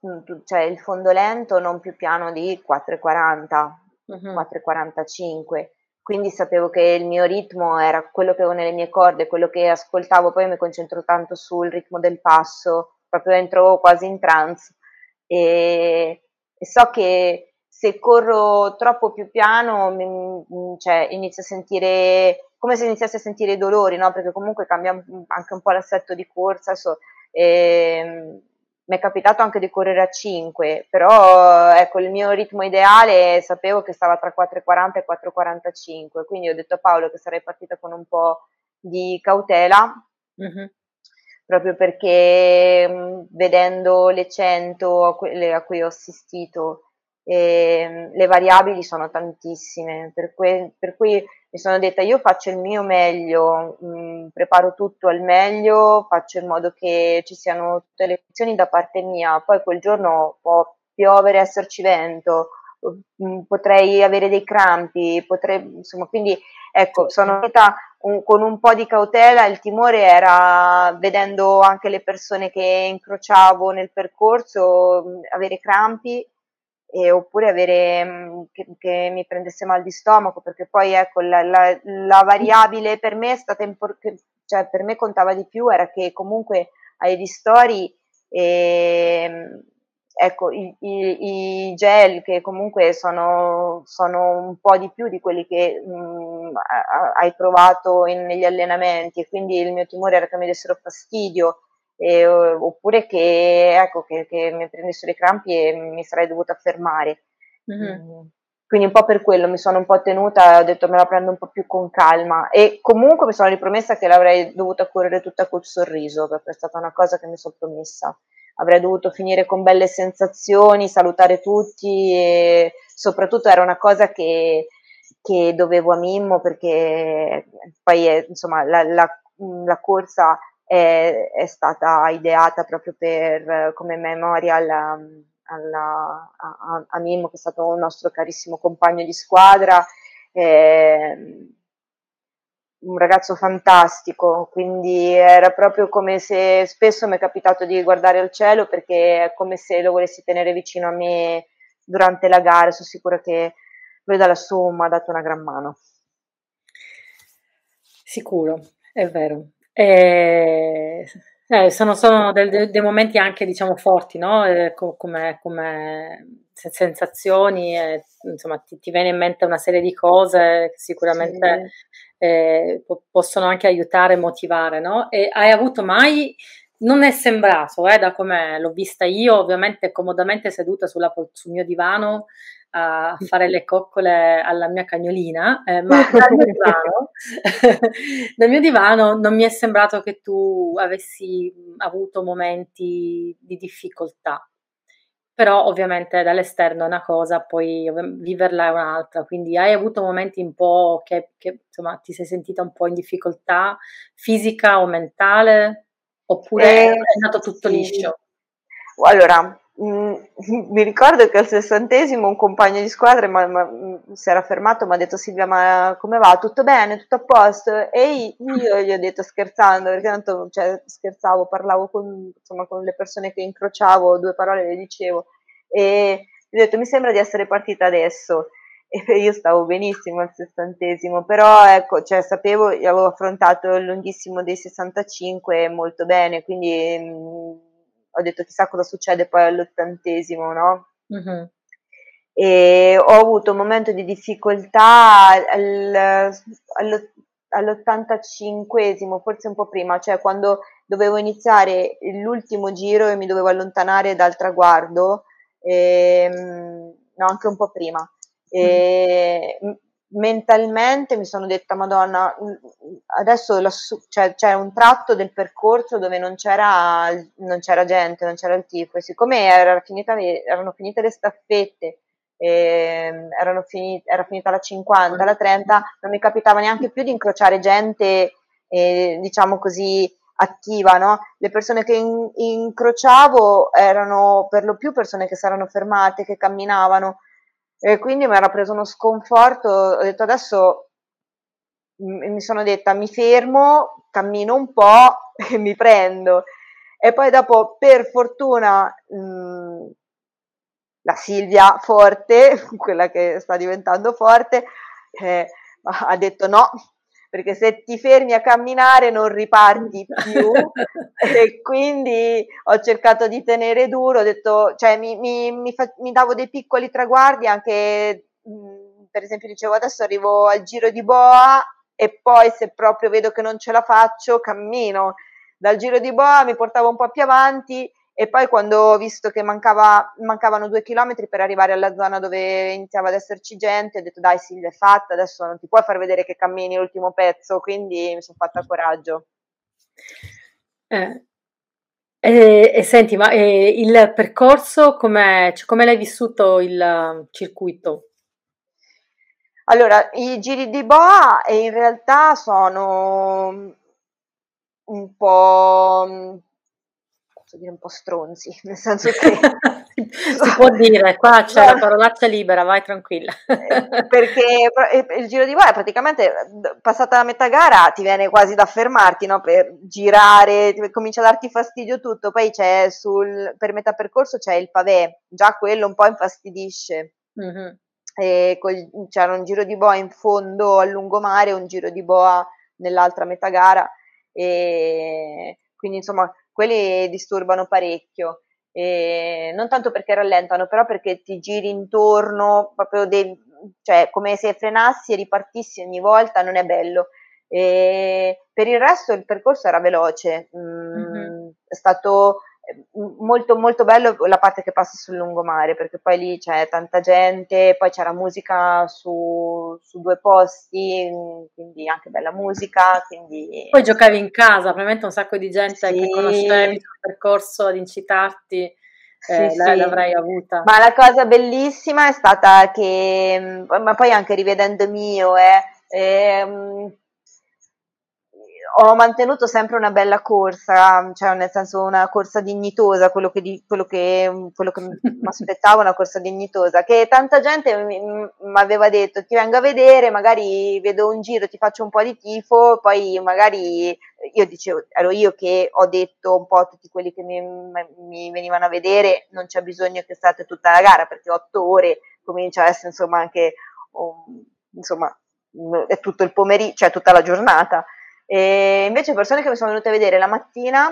cioè il fondo lento non più piano di 4,40, uh-huh. 4,45, quindi sapevo che il mio ritmo era quello che avevo nelle mie corde, quello che ascoltavo, poi mi concentro tanto sul ritmo del passo, proprio entro quasi in trance e, e so che se corro troppo più piano mi, cioè, inizio a sentire come se iniziassi a sentire i dolori, no? perché comunque cambia anche un po' l'assetto di corsa. So, ehm, mi è capitato anche di correre a 5, però ecco, il mio ritmo ideale sapevo che stava tra 4,40 e 4,45, quindi ho detto a Paolo che sarei partita con un po' di cautela, mm-hmm. proprio perché mh, vedendo le 100 a, que- a cui ho assistito, eh, le variabili sono tantissime, per, que- per cui mi sono detta io faccio il mio meglio, mh, mm, preparo tutto al meglio, faccio in modo che ci siano tutte le opzioni da parte mia, poi quel giorno può piovere, esserci vento, mh, mm, potrei avere dei crampi, potrei, insomma, quindi ecco, sono andata con un po' di cautela, il timore era, vedendo anche le persone che incrociavo nel percorso, mh, avere crampi e, oppure avere mm, che, che, mi prendesse mal di stomaco, perché poi ecco la, la, la variabile per me è stata importante, cioè per me contava di più era che comunque ai ristori eh, ecco i, i, i, gel che comunque sono, sono, un po' di più di quelli che mh, mm, hai provato in, negli allenamenti e quindi il mio timore era che mi dessero fastidio eh, oppure che, ecco, che, che, mi prendessero i crampi e mi sarei dovuta fermare. Mm-hmm. Quindi un po' per quello mi sono un po' tenuta, ho detto me la prendo un po' più con calma e comunque mi sono ripromessa che l'avrei dovuta correre tutta col sorriso perché è stata una cosa che mi sono promessa. Avrei dovuto finire con belle sensazioni, salutare tutti e soprattutto era una cosa che, che dovevo a Mimmo perché poi è, insomma la, la, la corsa è, è stata ideata proprio per, come memorial um, alla, a, a, Mimmo, che è stato un nostro carissimo compagno di squadra, eh, un ragazzo fantastico, quindi era proprio come se spesso mi è capitato di guardare al cielo perché è come se lo volessi tenere vicino a me durante la gara, sono sicura che lui da lassù mi ha dato una gran mano. Sicuro, è vero. E, eh, sono, sono dei, dei momenti anche, diciamo, forti, no? Eh, come, come sensazioni, eh, insomma, ti, ti, viene in mente una serie di cose che sicuramente sì. eh, po- possono anche aiutare motivare, no? E hai avuto mai, non è sembrato, eh, da come l'ho vista io, ovviamente comodamente seduta sulla, sul mio divano, a fare le coccole alla mia cagnolina, eh, ma *laughs* dal mio, divano, *laughs* dal mio divano non mi è sembrato che tu avessi avuto momenti di difficoltà. Però ovviamente dall'esterno è una cosa, poi viverla è un'altra, quindi hai avuto momenti un po' che, che insomma ti sei sentita un po' in difficoltà fisica o mentale, oppure eh, è andato tutto sì. liscio? Allora, *laughs* mi ricordo che al sessantesimo un compagno di squadra ma, ma, mm, si era fermato e mi ha detto Silvia ma come va? Tutto bene? Tutto a posto? E io gli ho detto scherzando perché tanto cioè, scherzavo, parlavo con, insomma, con le persone che incrociavo, due parole le dicevo e gli ho detto mi sembra di essere partita adesso *laughs* e io stavo benissimo al sessantesimo però ecco cioè, sapevo, avevo affrontato il lunghissimo dei 65 molto bene quindi mm, ho detto chissà cosa succede poi all'ottantesimo, no? Mm-hmm. E ho avuto un momento di difficoltà al, all'85esimo, forse un po' prima, cioè quando dovevo iniziare l'ultimo giro e mi dovevo allontanare dal traguardo, ehm, no, anche un po' prima. E, mm mentalmente mi sono detta, Madonna, adesso lassù, cioè, c'è un tratto del percorso dove non c'era, non c'era gente, non c'era il tifo, e siccome era finita, erano finite le staffette, finiti, era finita la 50, la 30, non mi capitava neanche più di incrociare gente, eh, diciamo così, attiva, no? Le persone che in, incrociavo erano per lo più persone che si erano fermate, che camminavano, e quindi mi era preso uno sconforto, ho detto adesso mi sono detta mi fermo, cammino un po' *laughs* e mi prendo. E poi dopo, per fortuna, mh, la Silvia forte, *laughs* quella che sta diventando forte, eh, ha detto no, perché se ti fermi a camminare non riparti più. *laughs* E quindi ho cercato di tenere duro, ho detto, cioè mi, mi, mi, fa, mi davo dei piccoli traguardi anche, mh, per esempio dicevo adesso arrivo al giro di boa e poi se proprio vedo che non ce la faccio cammino. Dal giro di boa mi portavo un po' più avanti e poi quando ho visto che mancava, mancavano due chilometri per arrivare alla zona dove iniziava ad esserci gente, ho detto dai Silvia è fatta, adesso non ti puoi far vedere che cammini l'ultimo pezzo, quindi mi sono fatta coraggio. Eh. E, e, senti, ma e il percorso, cioè, come l'hai vissuto il circuito? Allora, i giri di boa in realtà sono un po' posso dire un po' stronzi, *laughs* nel senso *laughs* che... si può dire, qua c'è la parolaccia libera, vai tranquilla. Eh, *laughs* perché il giro di boa praticamente passata la metà gara ti viene quasi da fermarti no? per girare, comincia a darti fastidio tutto, poi c'è sul, per metà percorso c'è il pavè, già quello un po' infastidisce. Mm-hmm. Col, c'era un giro di boa in fondo al lungomare, un giro di boa nell'altra metà gara e quindi insomma quelli disturbano parecchio. E non tanto perché rallentano, però perché ti giri intorno, proprio dei, cioè come se frenassi e ripartissi ogni volta, non è bello. E per il resto il percorso era veloce, mm, mm-hmm. è stato molto molto bello la parte che passa sul lungomare perché poi lì c'è tanta gente, poi c'era musica su, su due posti, quindi anche bella musica. Quindi... Poi giocavi in casa, probabilmente un sacco di gente sì. che conoscevi il percorso ad incitarti. Eh, sì, sì. l'avrei avuta. Ma la cosa bellissima è stata che, ma poi anche rivedendo mio, eh, eh, ho mantenuto sempre una bella corsa, cioè nel senso una corsa dignitosa, quello che, di, quello che, quello che *laughs* mi aspettavo, una corsa dignitosa, che tanta gente mi aveva detto ti vengo a vedere, magari vedo un giro, ti faccio un po' di tifo, poi magari io dicevo, ero io che ho detto un po' a tutti quelli che mi, mi venivano a vedere, non c'è bisogno che state tutta la gara, perché otto ore comincia a essere insomma anche, um, insomma, è tutto il pomeriggio, cioè tutta la giornata. E invece persone che mi sono venute a vedere la mattina,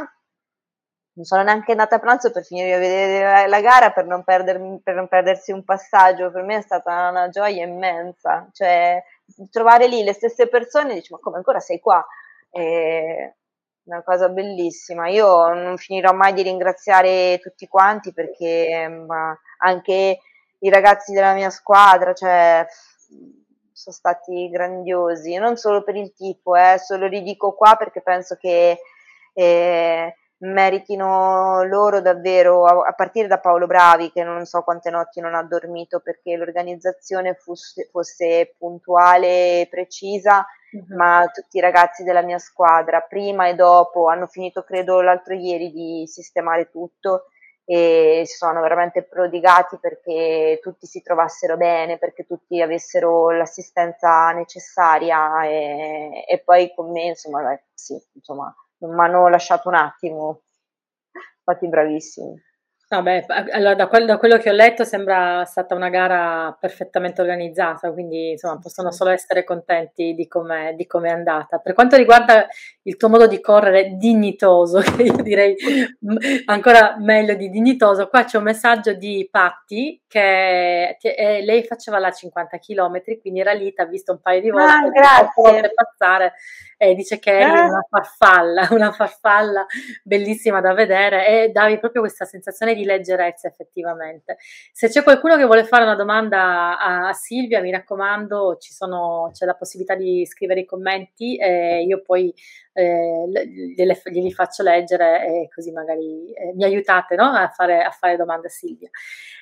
non sono neanche andata a pranzo per finire di vedere la, la gara, per non, perdermi, per non perdersi un passaggio, per me è stata una gioia immensa, cioè trovare lì le stesse persone e dici ma come ancora sei qua? È una cosa bellissima. Io non finirò mai di ringraziare tutti quanti perché anche i ragazzi della mia squadra, cioè sono stati grandiosi, non solo per il tipo, eh, solo li dico qua perché penso che eh, meritino loro davvero, a, a, partire da Paolo Bravi, che non so quante notti non ha dormito perché l'organizzazione fosse, fosse puntuale e precisa, uh-huh. ma tutti i ragazzi della mia squadra, prima e dopo, hanno finito credo l'altro ieri di sistemare tutto e si sono veramente prodigati perché tutti si trovassero bene, perché tutti avessero l'assistenza necessaria e, e poi con me, insomma, beh, sì, insomma, non mi hanno lasciato un attimo, infatti bravissimi. Vabbè, allora da, quel, da, quello che ho letto sembra stata una gara perfettamente organizzata, quindi insomma possono solo essere contenti di come è andata. Per quanto riguarda il tuo modo di correre dignitoso, *laughs* che io direi ancora meglio di dignitoso, qua c'è un messaggio di Patti che, eh, lei faceva la 50 km, quindi era lì, ti ha visto un paio di volte, ah, grazie. passare e dice che eri eh? una farfalla, *laughs* una farfalla bellissima da vedere e davi proprio questa sensazione di leggerezza effettivamente. Se c'è qualcuno che vuole fare una domanda a, a Silvia, mi raccomando, sono, c'è la possibilità di scrivere i commenti e io poi eh, gliele, glieli faccio leggere e così magari eh, mi aiutate no? a, fare, a, fare, domande a Silvia.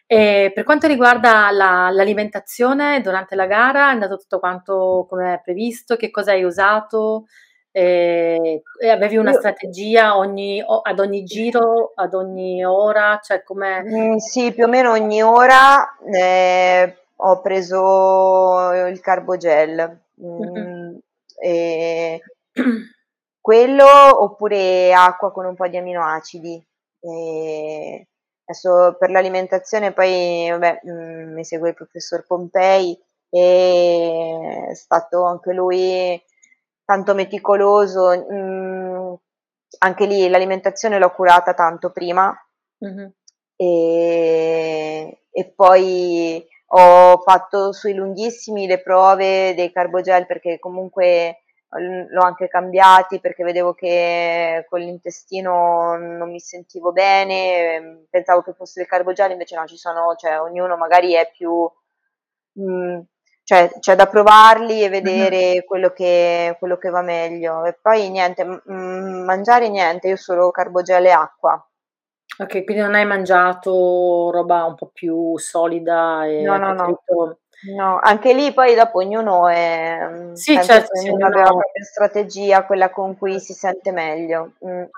E per quanto riguarda la, l'alimentazione durante la gara, è andato tutto quanto come previsto? Che cosa hai usato? E, e avevi una Io... strategia ogni, ad ogni giro, ad ogni ora? Cioè come... Mm, sì, più o meno ogni ora eh, ho preso il carbogel. Mm, mm-hmm. e *clears throat* quello oppure acqua con un po' di aminoacidi. E adesso per l'alimentazione poi vabbè, mh, mm, mi segue il professor Pompei e è stato anche lui tanto meticoloso. Mh, mm, anche lì l'alimentazione l'ho curata tanto prima mm-hmm. e, e poi ho fatto sui lunghissimi le prove dei carbogel perché comunque l'ho anche cambiati perché vedevo che con l'intestino non mi sentivo bene, ehm, pensavo che fosse il carbogel, invece no, ci sono, cioè ognuno magari è più, mh, mm, cioè c'è da provarli e vedere mm-hmm. quello, che, quello che va meglio. E poi niente, mh, mm, mangiare niente, io solo carbogel e acqua. Ok, quindi non hai mangiato roba un po' più solida e no, no, no. No, anche lì poi dopo ognuno è, mm, sì, certo, sì, ognuno aveva la propria strategia, quella con cui si sente meglio. Mm. Eh,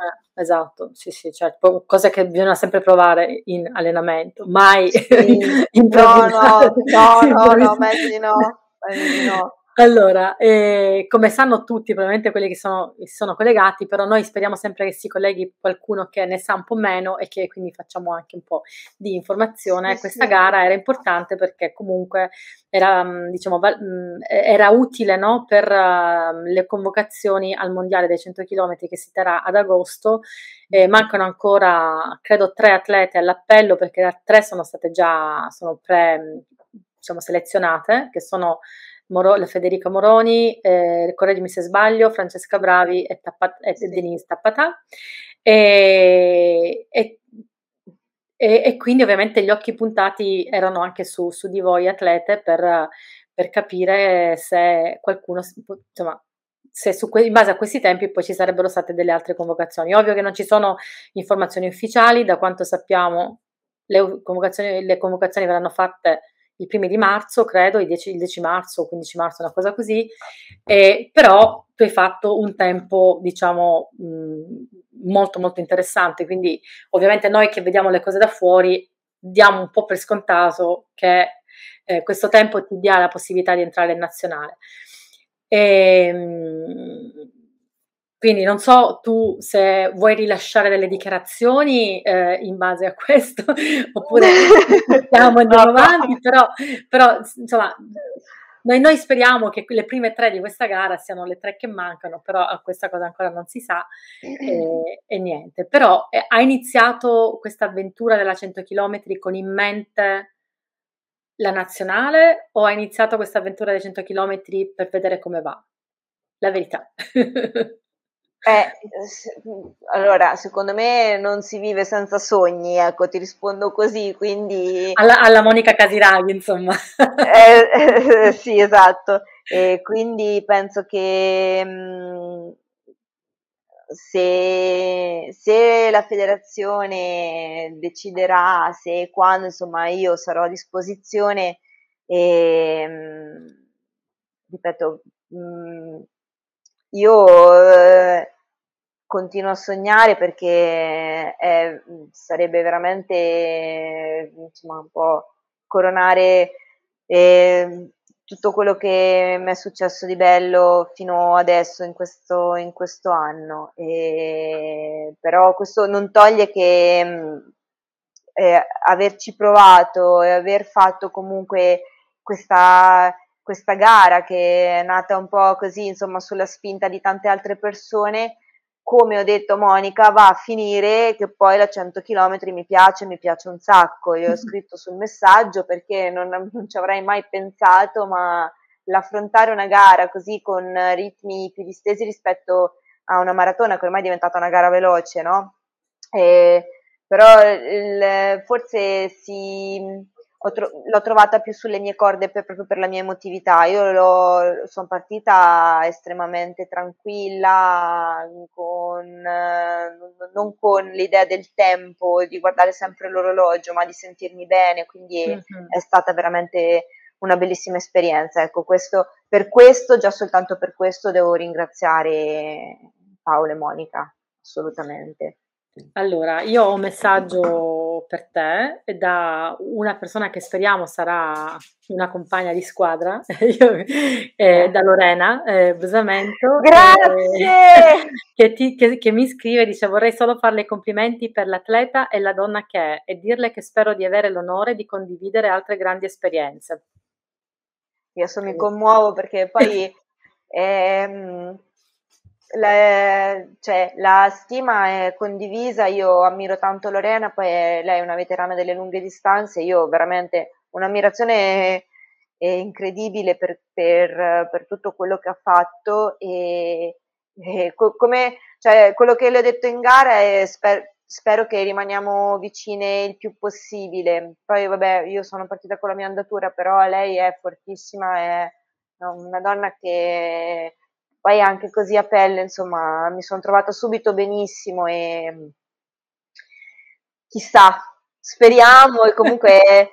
esatto, sì, sì, certo. Cose che bisogna sempre provare in allenamento, mai sì. *laughs* in no, no, no, no, no, meglio no, meglio di no. Allora, eh, come sanno tutti, probabilmente quelli che sono, si sono collegati, però noi speriamo sempre che si colleghi qualcuno che ne sa un po' meno e che quindi facciamo anche un po' di informazione. Sì, Questa sì. gara era importante perché comunque era, mm, diciamo, mm, era utile no, per uh, le convocazioni al mondiale dei 100 km che si terrà ad agosto. Eh, mancano ancora, credo, tre atlete all'appello perché tre sono state già sono pre, diciamo, selezionate, che sono Moro, la Federica Moroni, eh, correggimi se sbaglio, Francesca Bravi e, Tappat- e sì. Denise Tappatà. E, e, e, quindi ovviamente gli occhi puntati erano anche su, su di voi atlete per, per capire se qualcuno, insomma, se su, in base a questi tempi poi ci sarebbero state delle altre convocazioni. Ovvio che non ci sono informazioni ufficiali, da quanto sappiamo le convocazioni, le convocazioni verranno fatte i primi di marzo, credo, il 10, il 10 marzo o 15 marzo, una cosa così, eh, però tu hai fatto un tempo, diciamo, mh, molto molto interessante, quindi ovviamente noi che vediamo le cose da fuori diamo un po' per scontato che eh, questo tempo ti dia la possibilità di entrare in nazionale. E, ehm, quindi non so tu se vuoi rilasciare delle dichiarazioni eh, in base a questo *laughs* oppure *laughs* stiamo andiamo avanti, però, però insomma noi, noi, speriamo che le prime tre di questa gara siano le tre che mancano, però questa cosa ancora non si sa e, e niente. Però eh, ha iniziato questa avventura della 100 km con in mente la nazionale o ha iniziato questa avventura dei 100 km per vedere come va? La verità. *laughs* Eh, allora, secondo me non si vive senza sogni, ecco, ti rispondo così, quindi... Alla, alla Monica Casiraghi, insomma. Eh, eh, sì, esatto. E quindi penso che mh, se, se, la federazione deciderà, se e quando, insomma, io sarò a disposizione, e, mh, ripeto, mh, io eh, continuo a sognare perché è, sarebbe veramente insomma, un po' coronare eh, tutto quello che mi è successo di bello fino adesso in questo, in questo anno. E, però questo non toglie che eh, averci provato e aver fatto comunque questa questa gara che è nata un po' così, insomma, sulla spinta di tante altre persone, come ho detto Monica, va a finire che poi la 100 km mi piace, mi piace un sacco. Io ho *laughs* scritto sul messaggio perché non, non ci avrei mai pensato, ma l'affrontare una gara così con ritmi più distesi rispetto a una maratona che ormai è diventata una gara veloce, no? E, però il, forse si, tro- l'ho trovata più sulle mie corde per, proprio per la mia emotività. Io sono partita estremamente tranquilla, con, non con l'idea del tempo, di guardare sempre l'orologio, ma di sentirmi bene, quindi mm-hmm. è stata veramente una bellissima esperienza. Ecco, questo, per questo, già soltanto per questo, devo ringraziare Paolo e Monica, assolutamente. Allora, io ho un messaggio per te da una persona che speriamo sarà una compagna di squadra, *laughs* io, eh, da Lorena eh, Busamento. Grazie! Eh, *laughs* che, ti, che, che, mi scrive, dice vorrei solo farle i complimenti per l'atleta e la donna che è e dirle che spero di avere l'onore di condividere altre grandi esperienze. Io mi commuovo perché poi... *laughs* ehm, la, cioè, la stima è condivisa, io ammiro tanto Lorena, poi è, lei è una veterana delle lunghe distanze, io veramente un'ammirazione incredibile per, per, per, tutto quello che ha fatto e, e co- come, cioè, quello che le ho detto in gara è sper- spero che rimaniamo vicine il più possibile. Poi vabbè, io sono partita con la mia andatura, però lei è fortissima, è una donna che poi anche così a pelle, insomma, mi sono trovata subito benissimo e chissà, speriamo e comunque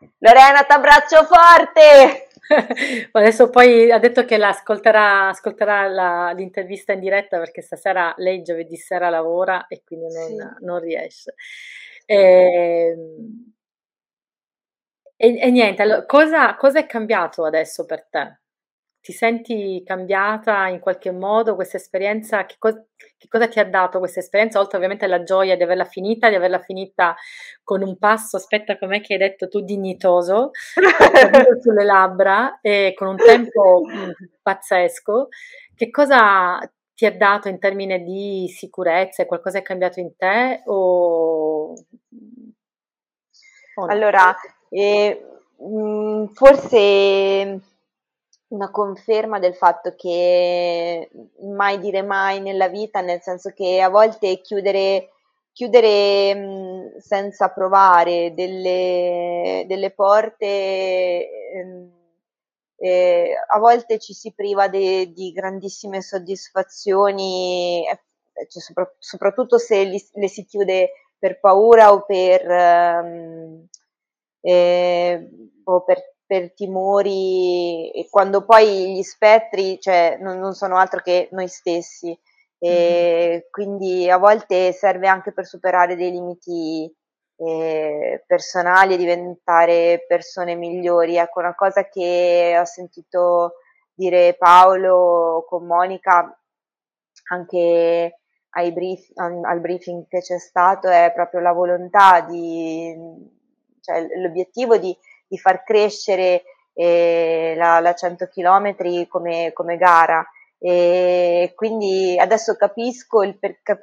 *laughs* Lorena t'abbraccio forte! *laughs* Adesso poi ha detto che ascolterà, ascolterà la, l'intervista in diretta perché stasera lei giovedì sera lavora e quindi non, sì. non riesce. E, ehm, e, e niente, allora, cosa, cosa è cambiato adesso per te? Ti senti cambiata in qualche modo questa esperienza? Che, co- che, cosa ti ha dato questa esperienza? Oltre ovviamente alla gioia di averla finita, di averla finita con un passo, aspetta com'è che hai detto tu, dignitoso, *laughs* *laughs* sulle labbra e con un tempo mh, pazzesco. Che cosa ti ha dato in termini di sicurezza? Qualcosa è cambiato in te? O... o allora, eh, mh, forse una conferma del fatto che mai dire mai nella vita, nel senso che a volte chiudere, chiudere mh, senza provare delle, delle porte, eh, eh, a volte ci si priva de, di grandissime soddisfazioni, eh, cioè sopra, soprattutto se li, le si chiude per paura o per, ehm, eh, o per per timori e quando poi gli spettri cioè, non, non sono altro che noi stessi e mm-hmm. quindi a volte serve anche per superare dei limiti eh, personali e diventare persone migliori. Ecco, una cosa che ho sentito dire Paolo con Monica anche brief, al briefing che c'è stato è proprio la volontà di, cioè l'obiettivo di di far crescere eh, la, la, 100 km come, come gara. E quindi adesso capisco, il,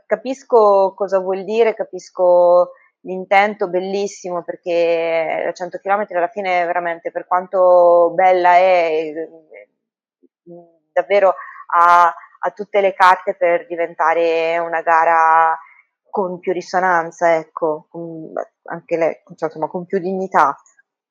capisco cosa vuol dire, capisco l'intento bellissimo perché la 100 km alla fine veramente per quanto bella è davvero ha, ha tutte le carte per diventare una gara con più risonanza, ecco, con, anche lei, insomma, con più dignità.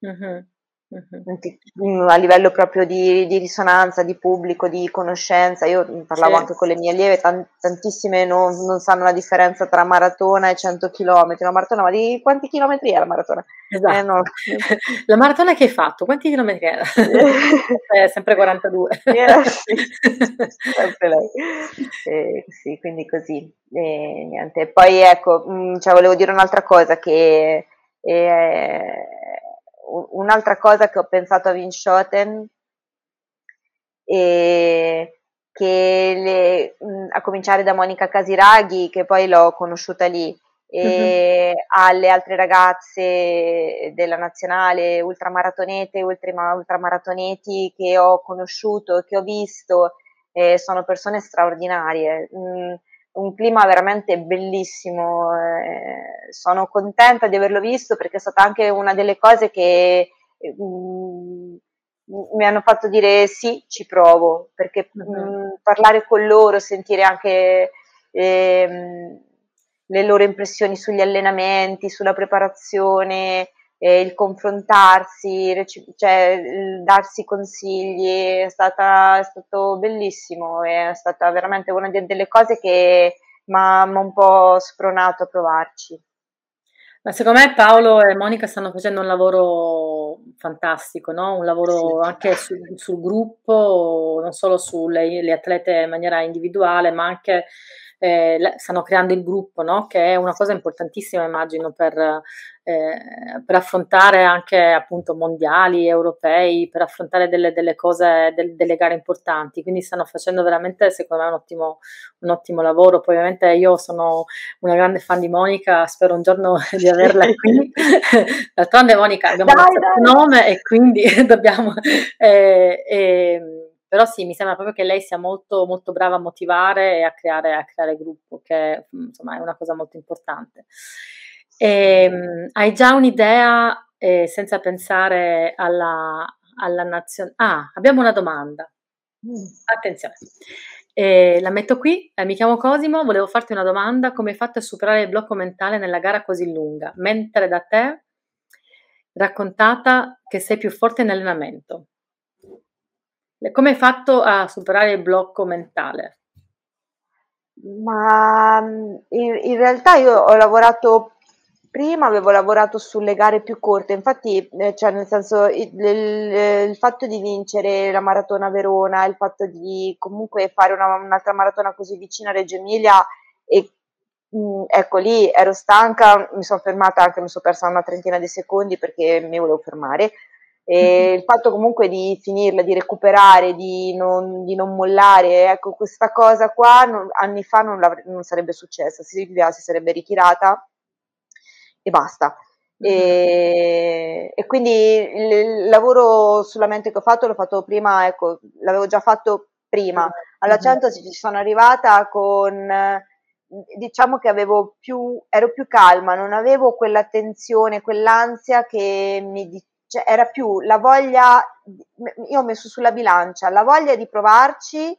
Mh-mh. Mh-mh. a livello proprio di di risonanza, di pubblico, di conoscenza. Io, parlavo Sì. anche con le mie allieve, tan tantissime non non sanno la differenza tra maratona e 100 chilometri. La maratona ma di quanti chilometri è la maratona? Eh, no. *laughs* La maratona che hai fatto, quanti chilometri era? *laughs* Eh, sempre 42. Eh, sì, *laughs* sempre lei. Ehm, sì, quindi così. E niente. Poi ecco, mhmm, cioè volevo dire un'altra cosa che, ehm un'altra cosa che ho pensato a Vinschoten e che le, a cominciare da Monica Casiraghi che poi l'ho conosciuta lì e uh-huh. alle altre ragazze della nazionale ultramaratonete e ultra, ultramaratoneti che ho conosciuto e che ho visto eh, sono persone straordinarie mm, un clima veramente bellissimo. Eh, sono contenta di averlo visto perché è stata anche una delle cose che mh, mm, mi hanno fatto dire sì, ci provo, perché uh-huh. mh, parlare con loro, sentire anche ehm, le loro impressioni sugli allenamenti, sulla preparazione, eh, il confrontarsi, rec- cioè il darsi consigli, è, stata, è stato bellissimo, è stata veramente una delle cose che mi ha un po' spronato a provarci. Ma secondo me Paolo e Monica stanno facendo un lavoro fantastico, no? un lavoro sì. anche sul, sul, gruppo, non solo sulle atlete in maniera individuale, ma anche eh, stanno creando il gruppo, no? che è una cosa importantissima, immagino, per, eh, per affrontare anche appunto mondiali, europei, per affrontare delle, delle cose, del, delle gare importanti. Quindi stanno facendo veramente, secondo me, un ottimo, un ottimo lavoro. Poi, ovviamente, io sono una grande fan di Monica, spero un giorno *laughs* di averla qui. *laughs* D'altronde, Monica, abbiamo dai, il nome e quindi *laughs* dobbiamo. Eh, eh, però sì, mi sembra proprio che lei sia molto, molto brava a motivare e a creare, a creare gruppo, che insomma è una cosa molto importante. E, um, hai già un'idea, eh, senza pensare alla, alla nazione... Ah, abbiamo una domanda. Mm. Attenzione. Eh, la metto qui, eh, mi chiamo Cosimo, volevo farti una domanda, come hai fatto a superare il blocco mentale nella gara così lunga, mentre da te raccontata che sei più forte in allenamento? Come hai fatto a superare il blocco mentale? Ma mm, in, in realtà io ho lavorato prima avevo lavorato sulle gare più corte, infatti, eh, cioè nel senso, il, il, il, fatto di vincere la maratona Verona, il fatto di comunque fare una, un'altra maratona così vicina a Reggio Emilia e mh, mm, ecco lì ero stanca, mi sono fermata anche, mi sono persa una trentina di secondi perché mi volevo fermare, e il fatto comunque di finirla, di recuperare, di non, di non mollare, ecco, questa cosa qua non, anni fa non, non, sarebbe successa, Silvia si sarebbe ritirata e basta. E, e, quindi il, lavoro sulla mente che ho fatto l'ho fatto prima, ecco, l'avevo già fatto prima. Alla 100 ci sono arrivata con diciamo che avevo più, ero più calma, non avevo quella tensione, quell'ansia che mi, cioè era più la voglia, io ho messo sulla bilancia la voglia di provarci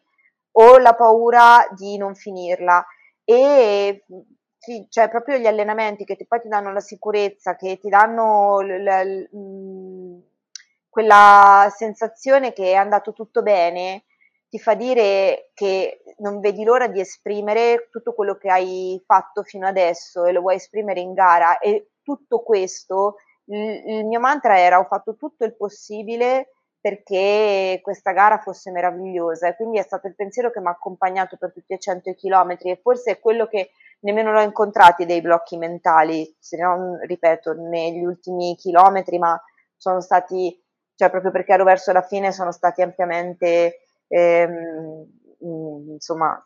o la paura di non finirla e sì, cioè proprio gli allenamenti che ti, poi ti danno la sicurezza, che ti danno l, l, l, mm, quella sensazione che è andato tutto bene, ti fa dire che non vedi l'ora di esprimere tutto quello che hai fatto fino adesso e lo vuoi esprimere in gara. E tutto questo il, mio mantra era ho fatto tutto il possibile perché questa gara fosse meravigliosa e quindi è stato il pensiero che mi ha accompagnato per tutti i 100 chilometri e forse è quello che nemmeno l'ho incontrati dei blocchi mentali, se non ripeto, negli ultimi chilometri, ma sono stati, cioè proprio perché ero verso la fine, sono stati ampiamente ehm, insomma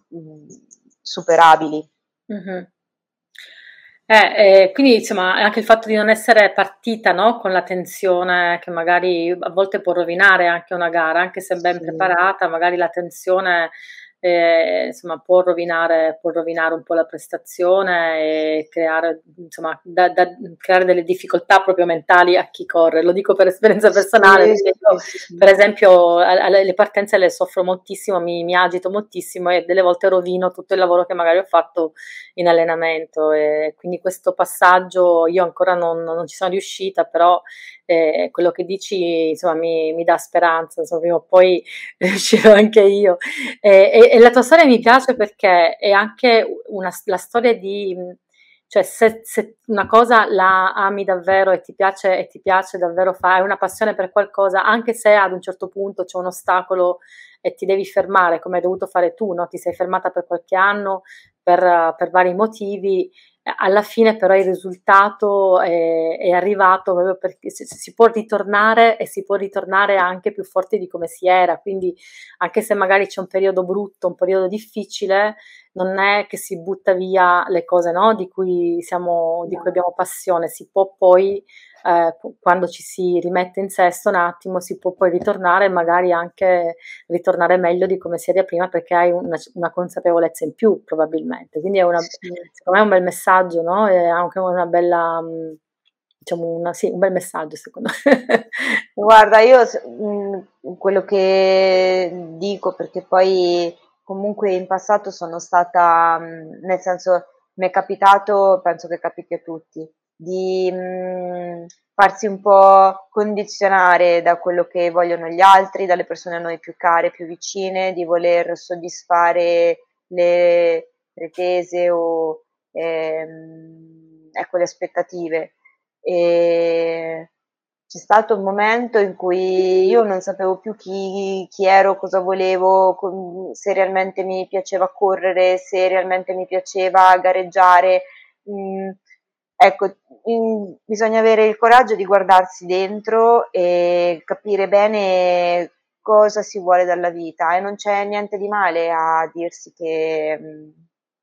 superabili. Mm-hmm. Eh, eh, quindi insomma anche il fatto di non essere partita no, con la tensione che magari a volte può rovinare anche una gara, anche se ben sì. preparata, magari la tensione eh, insomma, può rovinare, può rovinare un po' la prestazione e creare, insomma, da, da, creare delle difficoltà proprio mentali a chi corre. Lo dico per esperienza personale, sì, io, sì. per esempio le partenze le soffro moltissimo, mi, mi, agito moltissimo e delle volte rovino tutto il lavoro che magari ho fatto in allenamento e quindi questo passaggio io ancora non, non ci sono riuscita, però eh, quello che dici insomma mi, mi dà speranza, insomma, prima o poi *laughs* riuscirò anche io. E, e, e, la tua storia mi piace perché è anche una, la storia di, cioè se, se, una cosa la ami davvero e ti piace, e ti piace davvero fare, una passione per qualcosa, anche se ad un certo punto c'è un ostacolo e ti devi fermare, come hai dovuto fare tu, no? ti sei fermata per qualche anno per, per vari motivi, alla fine però il risultato è, è arrivato proprio perché si, si, può ritornare e si può ritornare anche più forti di come si era, quindi anche se magari c'è un periodo brutto, un periodo difficile, non è che si butta via le cose no? di, cui siamo, di cui abbiamo passione, si può poi eh, quando ci si rimette in sesto un attimo si può poi ritornare e magari anche ritornare meglio di come si era prima perché hai una, una consapevolezza in più probabilmente. Quindi è una, secondo me è un bel messaggio, no? È anche una bella... Mh, diciamo una, sì, un bel messaggio secondo me. Guarda, io mh, quello che dico, perché poi comunque in passato sono stata, mh, nel senso mi è capitato, penso che capiti a tutti, di mh, farsi un po' condizionare da quello che vogliono gli altri, dalle persone a noi più care, più vicine, di voler soddisfare le pretese o ehm, ecco, le aspettative. E c'è stato un momento in cui io non sapevo più chi, chi ero, cosa volevo, se realmente mi piaceva correre, se realmente mi piaceva gareggiare. Mm, ecco, mm, bisogna avere il coraggio di guardarsi dentro e capire bene cosa si vuole dalla vita e non c'è niente di male a dirsi che mm,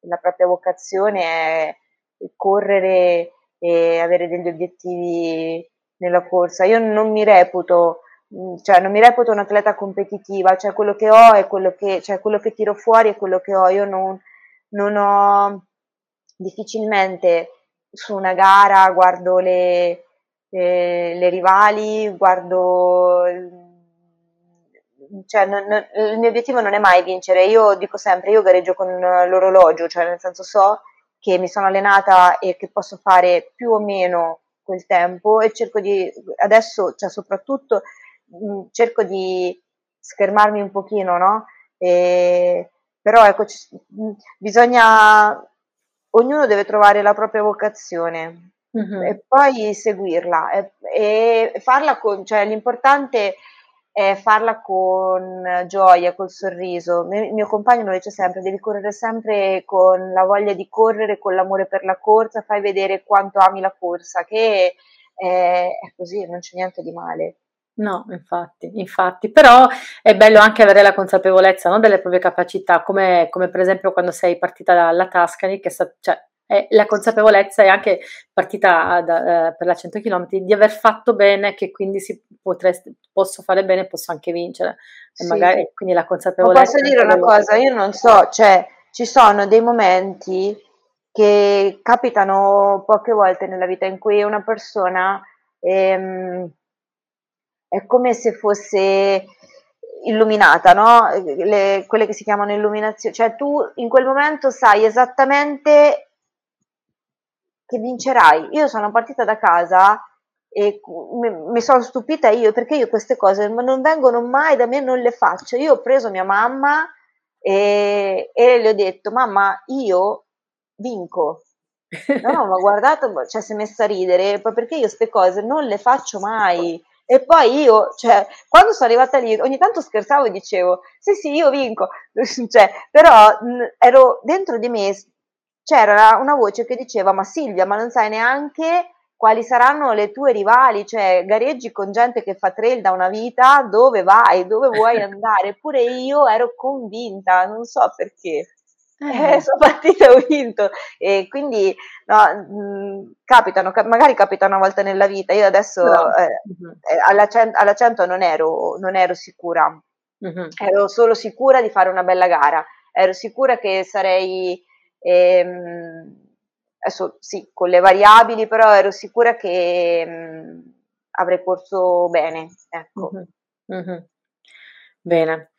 la propria vocazione è correre e avere degli obiettivi nella corsa. Io non mi reputo, mm, cioè non mi reputo un'atleta competitiva, cioè quello che ho è quello che, cioè quello che tiro fuori è quello che ho. Io non, non ho difficilmente su una gara guardo le, le, le rivali, guardo cioè, non, non, il mio obiettivo non è mai vincere, io dico sempre, io gareggio con l'orologio, cioè nel senso so che mi sono allenata e che posso fare più o meno quel tempo e cerco di, adesso, cioè soprattutto, mh, cerco di schermarmi un pochino, no? E, però ecco, c- bisogna, ognuno deve trovare la propria vocazione mm-hmm. e poi seguirla e, e farla con, cioè l'importante è farla con gioia, col sorriso. Il mio compagno lo dice sempre, devi correre sempre con la voglia di correre, con l'amore per la corsa, fai vedere quanto ami la corsa, che è, è così, non c'è niente di male. No, infatti, infatti, però è bello anche avere la consapevolezza no, delle proprie capacità, come, come, per esempio quando sei partita dalla Tascani, che sta, cioè, e la consapevolezza è anche partita da, eh, per la 100 km di aver fatto bene, che quindi si potresti, posso fare bene, posso anche vincere. E sì. magari quindi la consapevolezza. Ma posso dire una cosa, io non so, cioè ci sono dei momenti che capitano poche volte nella vita in cui una persona ehm, è come se fosse illuminata, no? Le, quelle che si chiamano illuminazioni, cioè tu in quel momento sai esattamente che vincerai. Io sono partita da casa e mi, sono stupita io perché io queste cose non vengono mai da me, non le faccio. Io ho preso mia mamma e, e le ho detto, mamma, io vinco. No, *laughs* no, ma guardato, cioè si è messa a ridere, perché io queste cose non le faccio mai. E poi io, cioè, quando sono arrivata lì, ogni tanto scherzavo e dicevo, sì, sì, io vinco, *laughs* cioè, però mh, ero dentro di me, c'era una voce che diceva ma Silvia ma non sai neanche quali saranno le tue rivali, cioè gareggi con gente che fa trail da una vita, dove vai, dove vuoi *laughs* andare, eppure io ero convinta, non so perché. Eh, *laughs* sono partita e ho vinto e quindi no, mh, capitano, magari capita una volta nella vita. Io adesso no. eh, uh-huh. alla, cent- alla 100 non ero, non ero sicura, uh-huh. ero solo sicura di fare una bella gara, ero sicura che sarei e, ehm, adesso sì, con le variabili, però ero sicura che mh, mm, avrei corso bene. Ecco. Mm-hmm. Mm-hmm. Bene,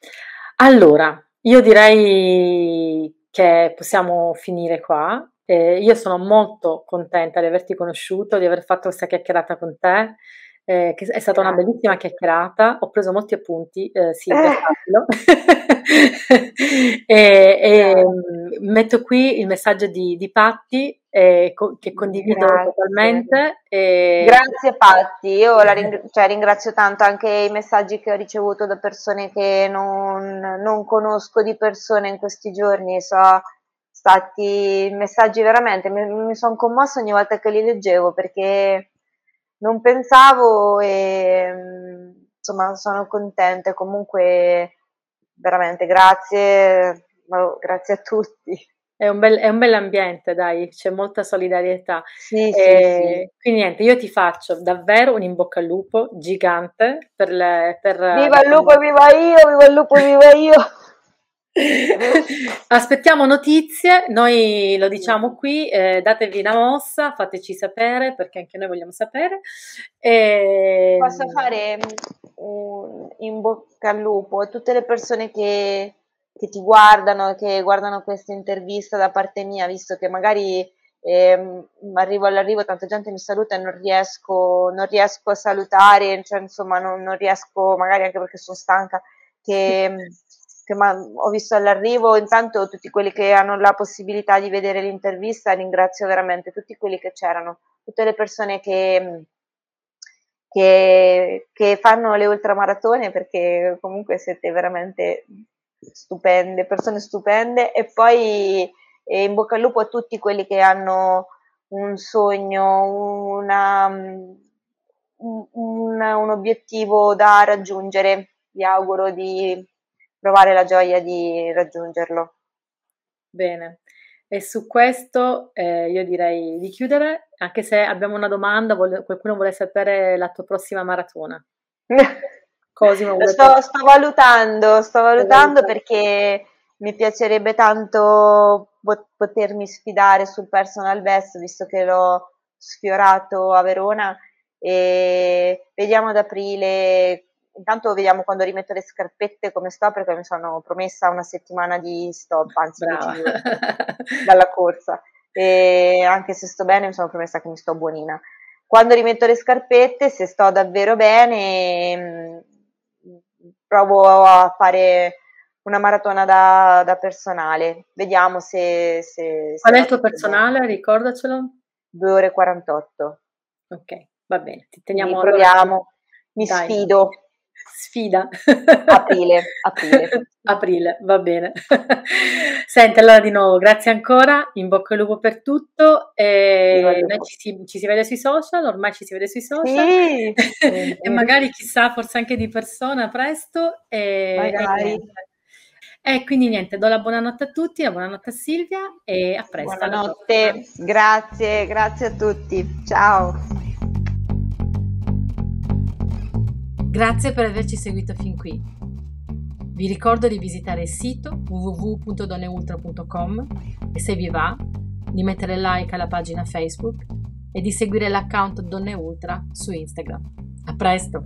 allora io direi che possiamo finire qua. Eh, io sono molto contenta di averti conosciuto, di aver fatto questa chiacchierata con te eh, che è stata una bellissima chiacchierata, ho preso molti appunti, eh, sì, eh. *laughs* e, e mm, metto qui il messaggio di, di Patti eh, co- che condivido Grazie. totalmente. E... Grazie Patti, io la ring- cioè, ringrazio tanto anche i messaggi che ho ricevuto da persone che non, non conosco di persone in questi giorni, so stati messaggi veramente, mi, mi sono commossa ogni volta che li leggevo perché non pensavo e insomma sono contenta. Comunque veramente grazie, grazie a tutti. È un, bel, è un bell'ambiente, dai, c'è molta solidarietà. Sì, sì, sì. Quindi niente, io ti faccio davvero un in bocca al lupo gigante per le... Per viva il lupo, viva io, viva il lupo, viva io! *laughs* Aspettiamo notizie, noi lo diciamo qui, eh, datevi una mossa, fateci sapere perché anche noi vogliamo sapere. E... Posso fare un in bocca al lupo a tutte le persone che, che ti guardano, che guardano questa intervista da parte mia, visto che magari eh, arrivo all'arrivo, tanta gente mi saluta e non riesco, non riesco a salutare, cioè, insomma non, non riesco, magari anche perché sono stanca, che *laughs* che ho visto all'arrivo, intanto tutti quelli che hanno la possibilità di vedere l'intervista, ringrazio veramente tutti quelli che c'erano, tutte le persone che, che, che fanno le ultramaratone perché comunque siete veramente stupende, persone stupende e poi e in bocca al lupo a tutti quelli che hanno un sogno, una, un, un obiettivo da raggiungere. Vi auguro di provare la gioia di raggiungerlo. Bene, e su questo eh, io direi di chiudere, anche se abbiamo una domanda, vuole, qualcuno vuole sapere la tua prossima maratona. *laughs* Cosimo, sto, sto, valutando, sto valutando perché mi piacerebbe tanto potermi sfidare sul personal best, visto che l'ho sfiorato a Verona e vediamo ad aprile intanto vediamo quando rimetto le scarpette come sto perché mi sono promessa una settimana di stop, anzi *laughs* dalla corsa e anche se sto bene mi sono promessa che mi sto buonina. Quando rimetto le scarpette, se sto davvero bene, mm, provo a fare una maratona da, da personale. Vediamo se... se, se Qual è il tuo personale? Bene. Ricordacelo. 2 ore e 48. Ok, va bene, ti teniamo... Mi proviamo, mi Dai. sfido sfida. Aprile, aprile. *laughs* aprile, va bene. Senti, allora di nuovo, grazie ancora, in bocca al lupo per tutto. E noi ci si, ci si, vede sui social, ormai ci si vede sui social. Sì. *laughs* e magari chissà, forse anche di persona presto. E, magari. E, e quindi niente, do la buonanotte a tutti, la buonanotte a Silvia e a presto. Buonanotte, grazie, grazie a tutti. Ciao. Grazie per averci seguito fin qui. Vi ricordo di visitare il sito www.donneultra.com e se vi va di mettere like alla pagina Facebook e di seguire l'account Donne Ultra su Instagram. A presto!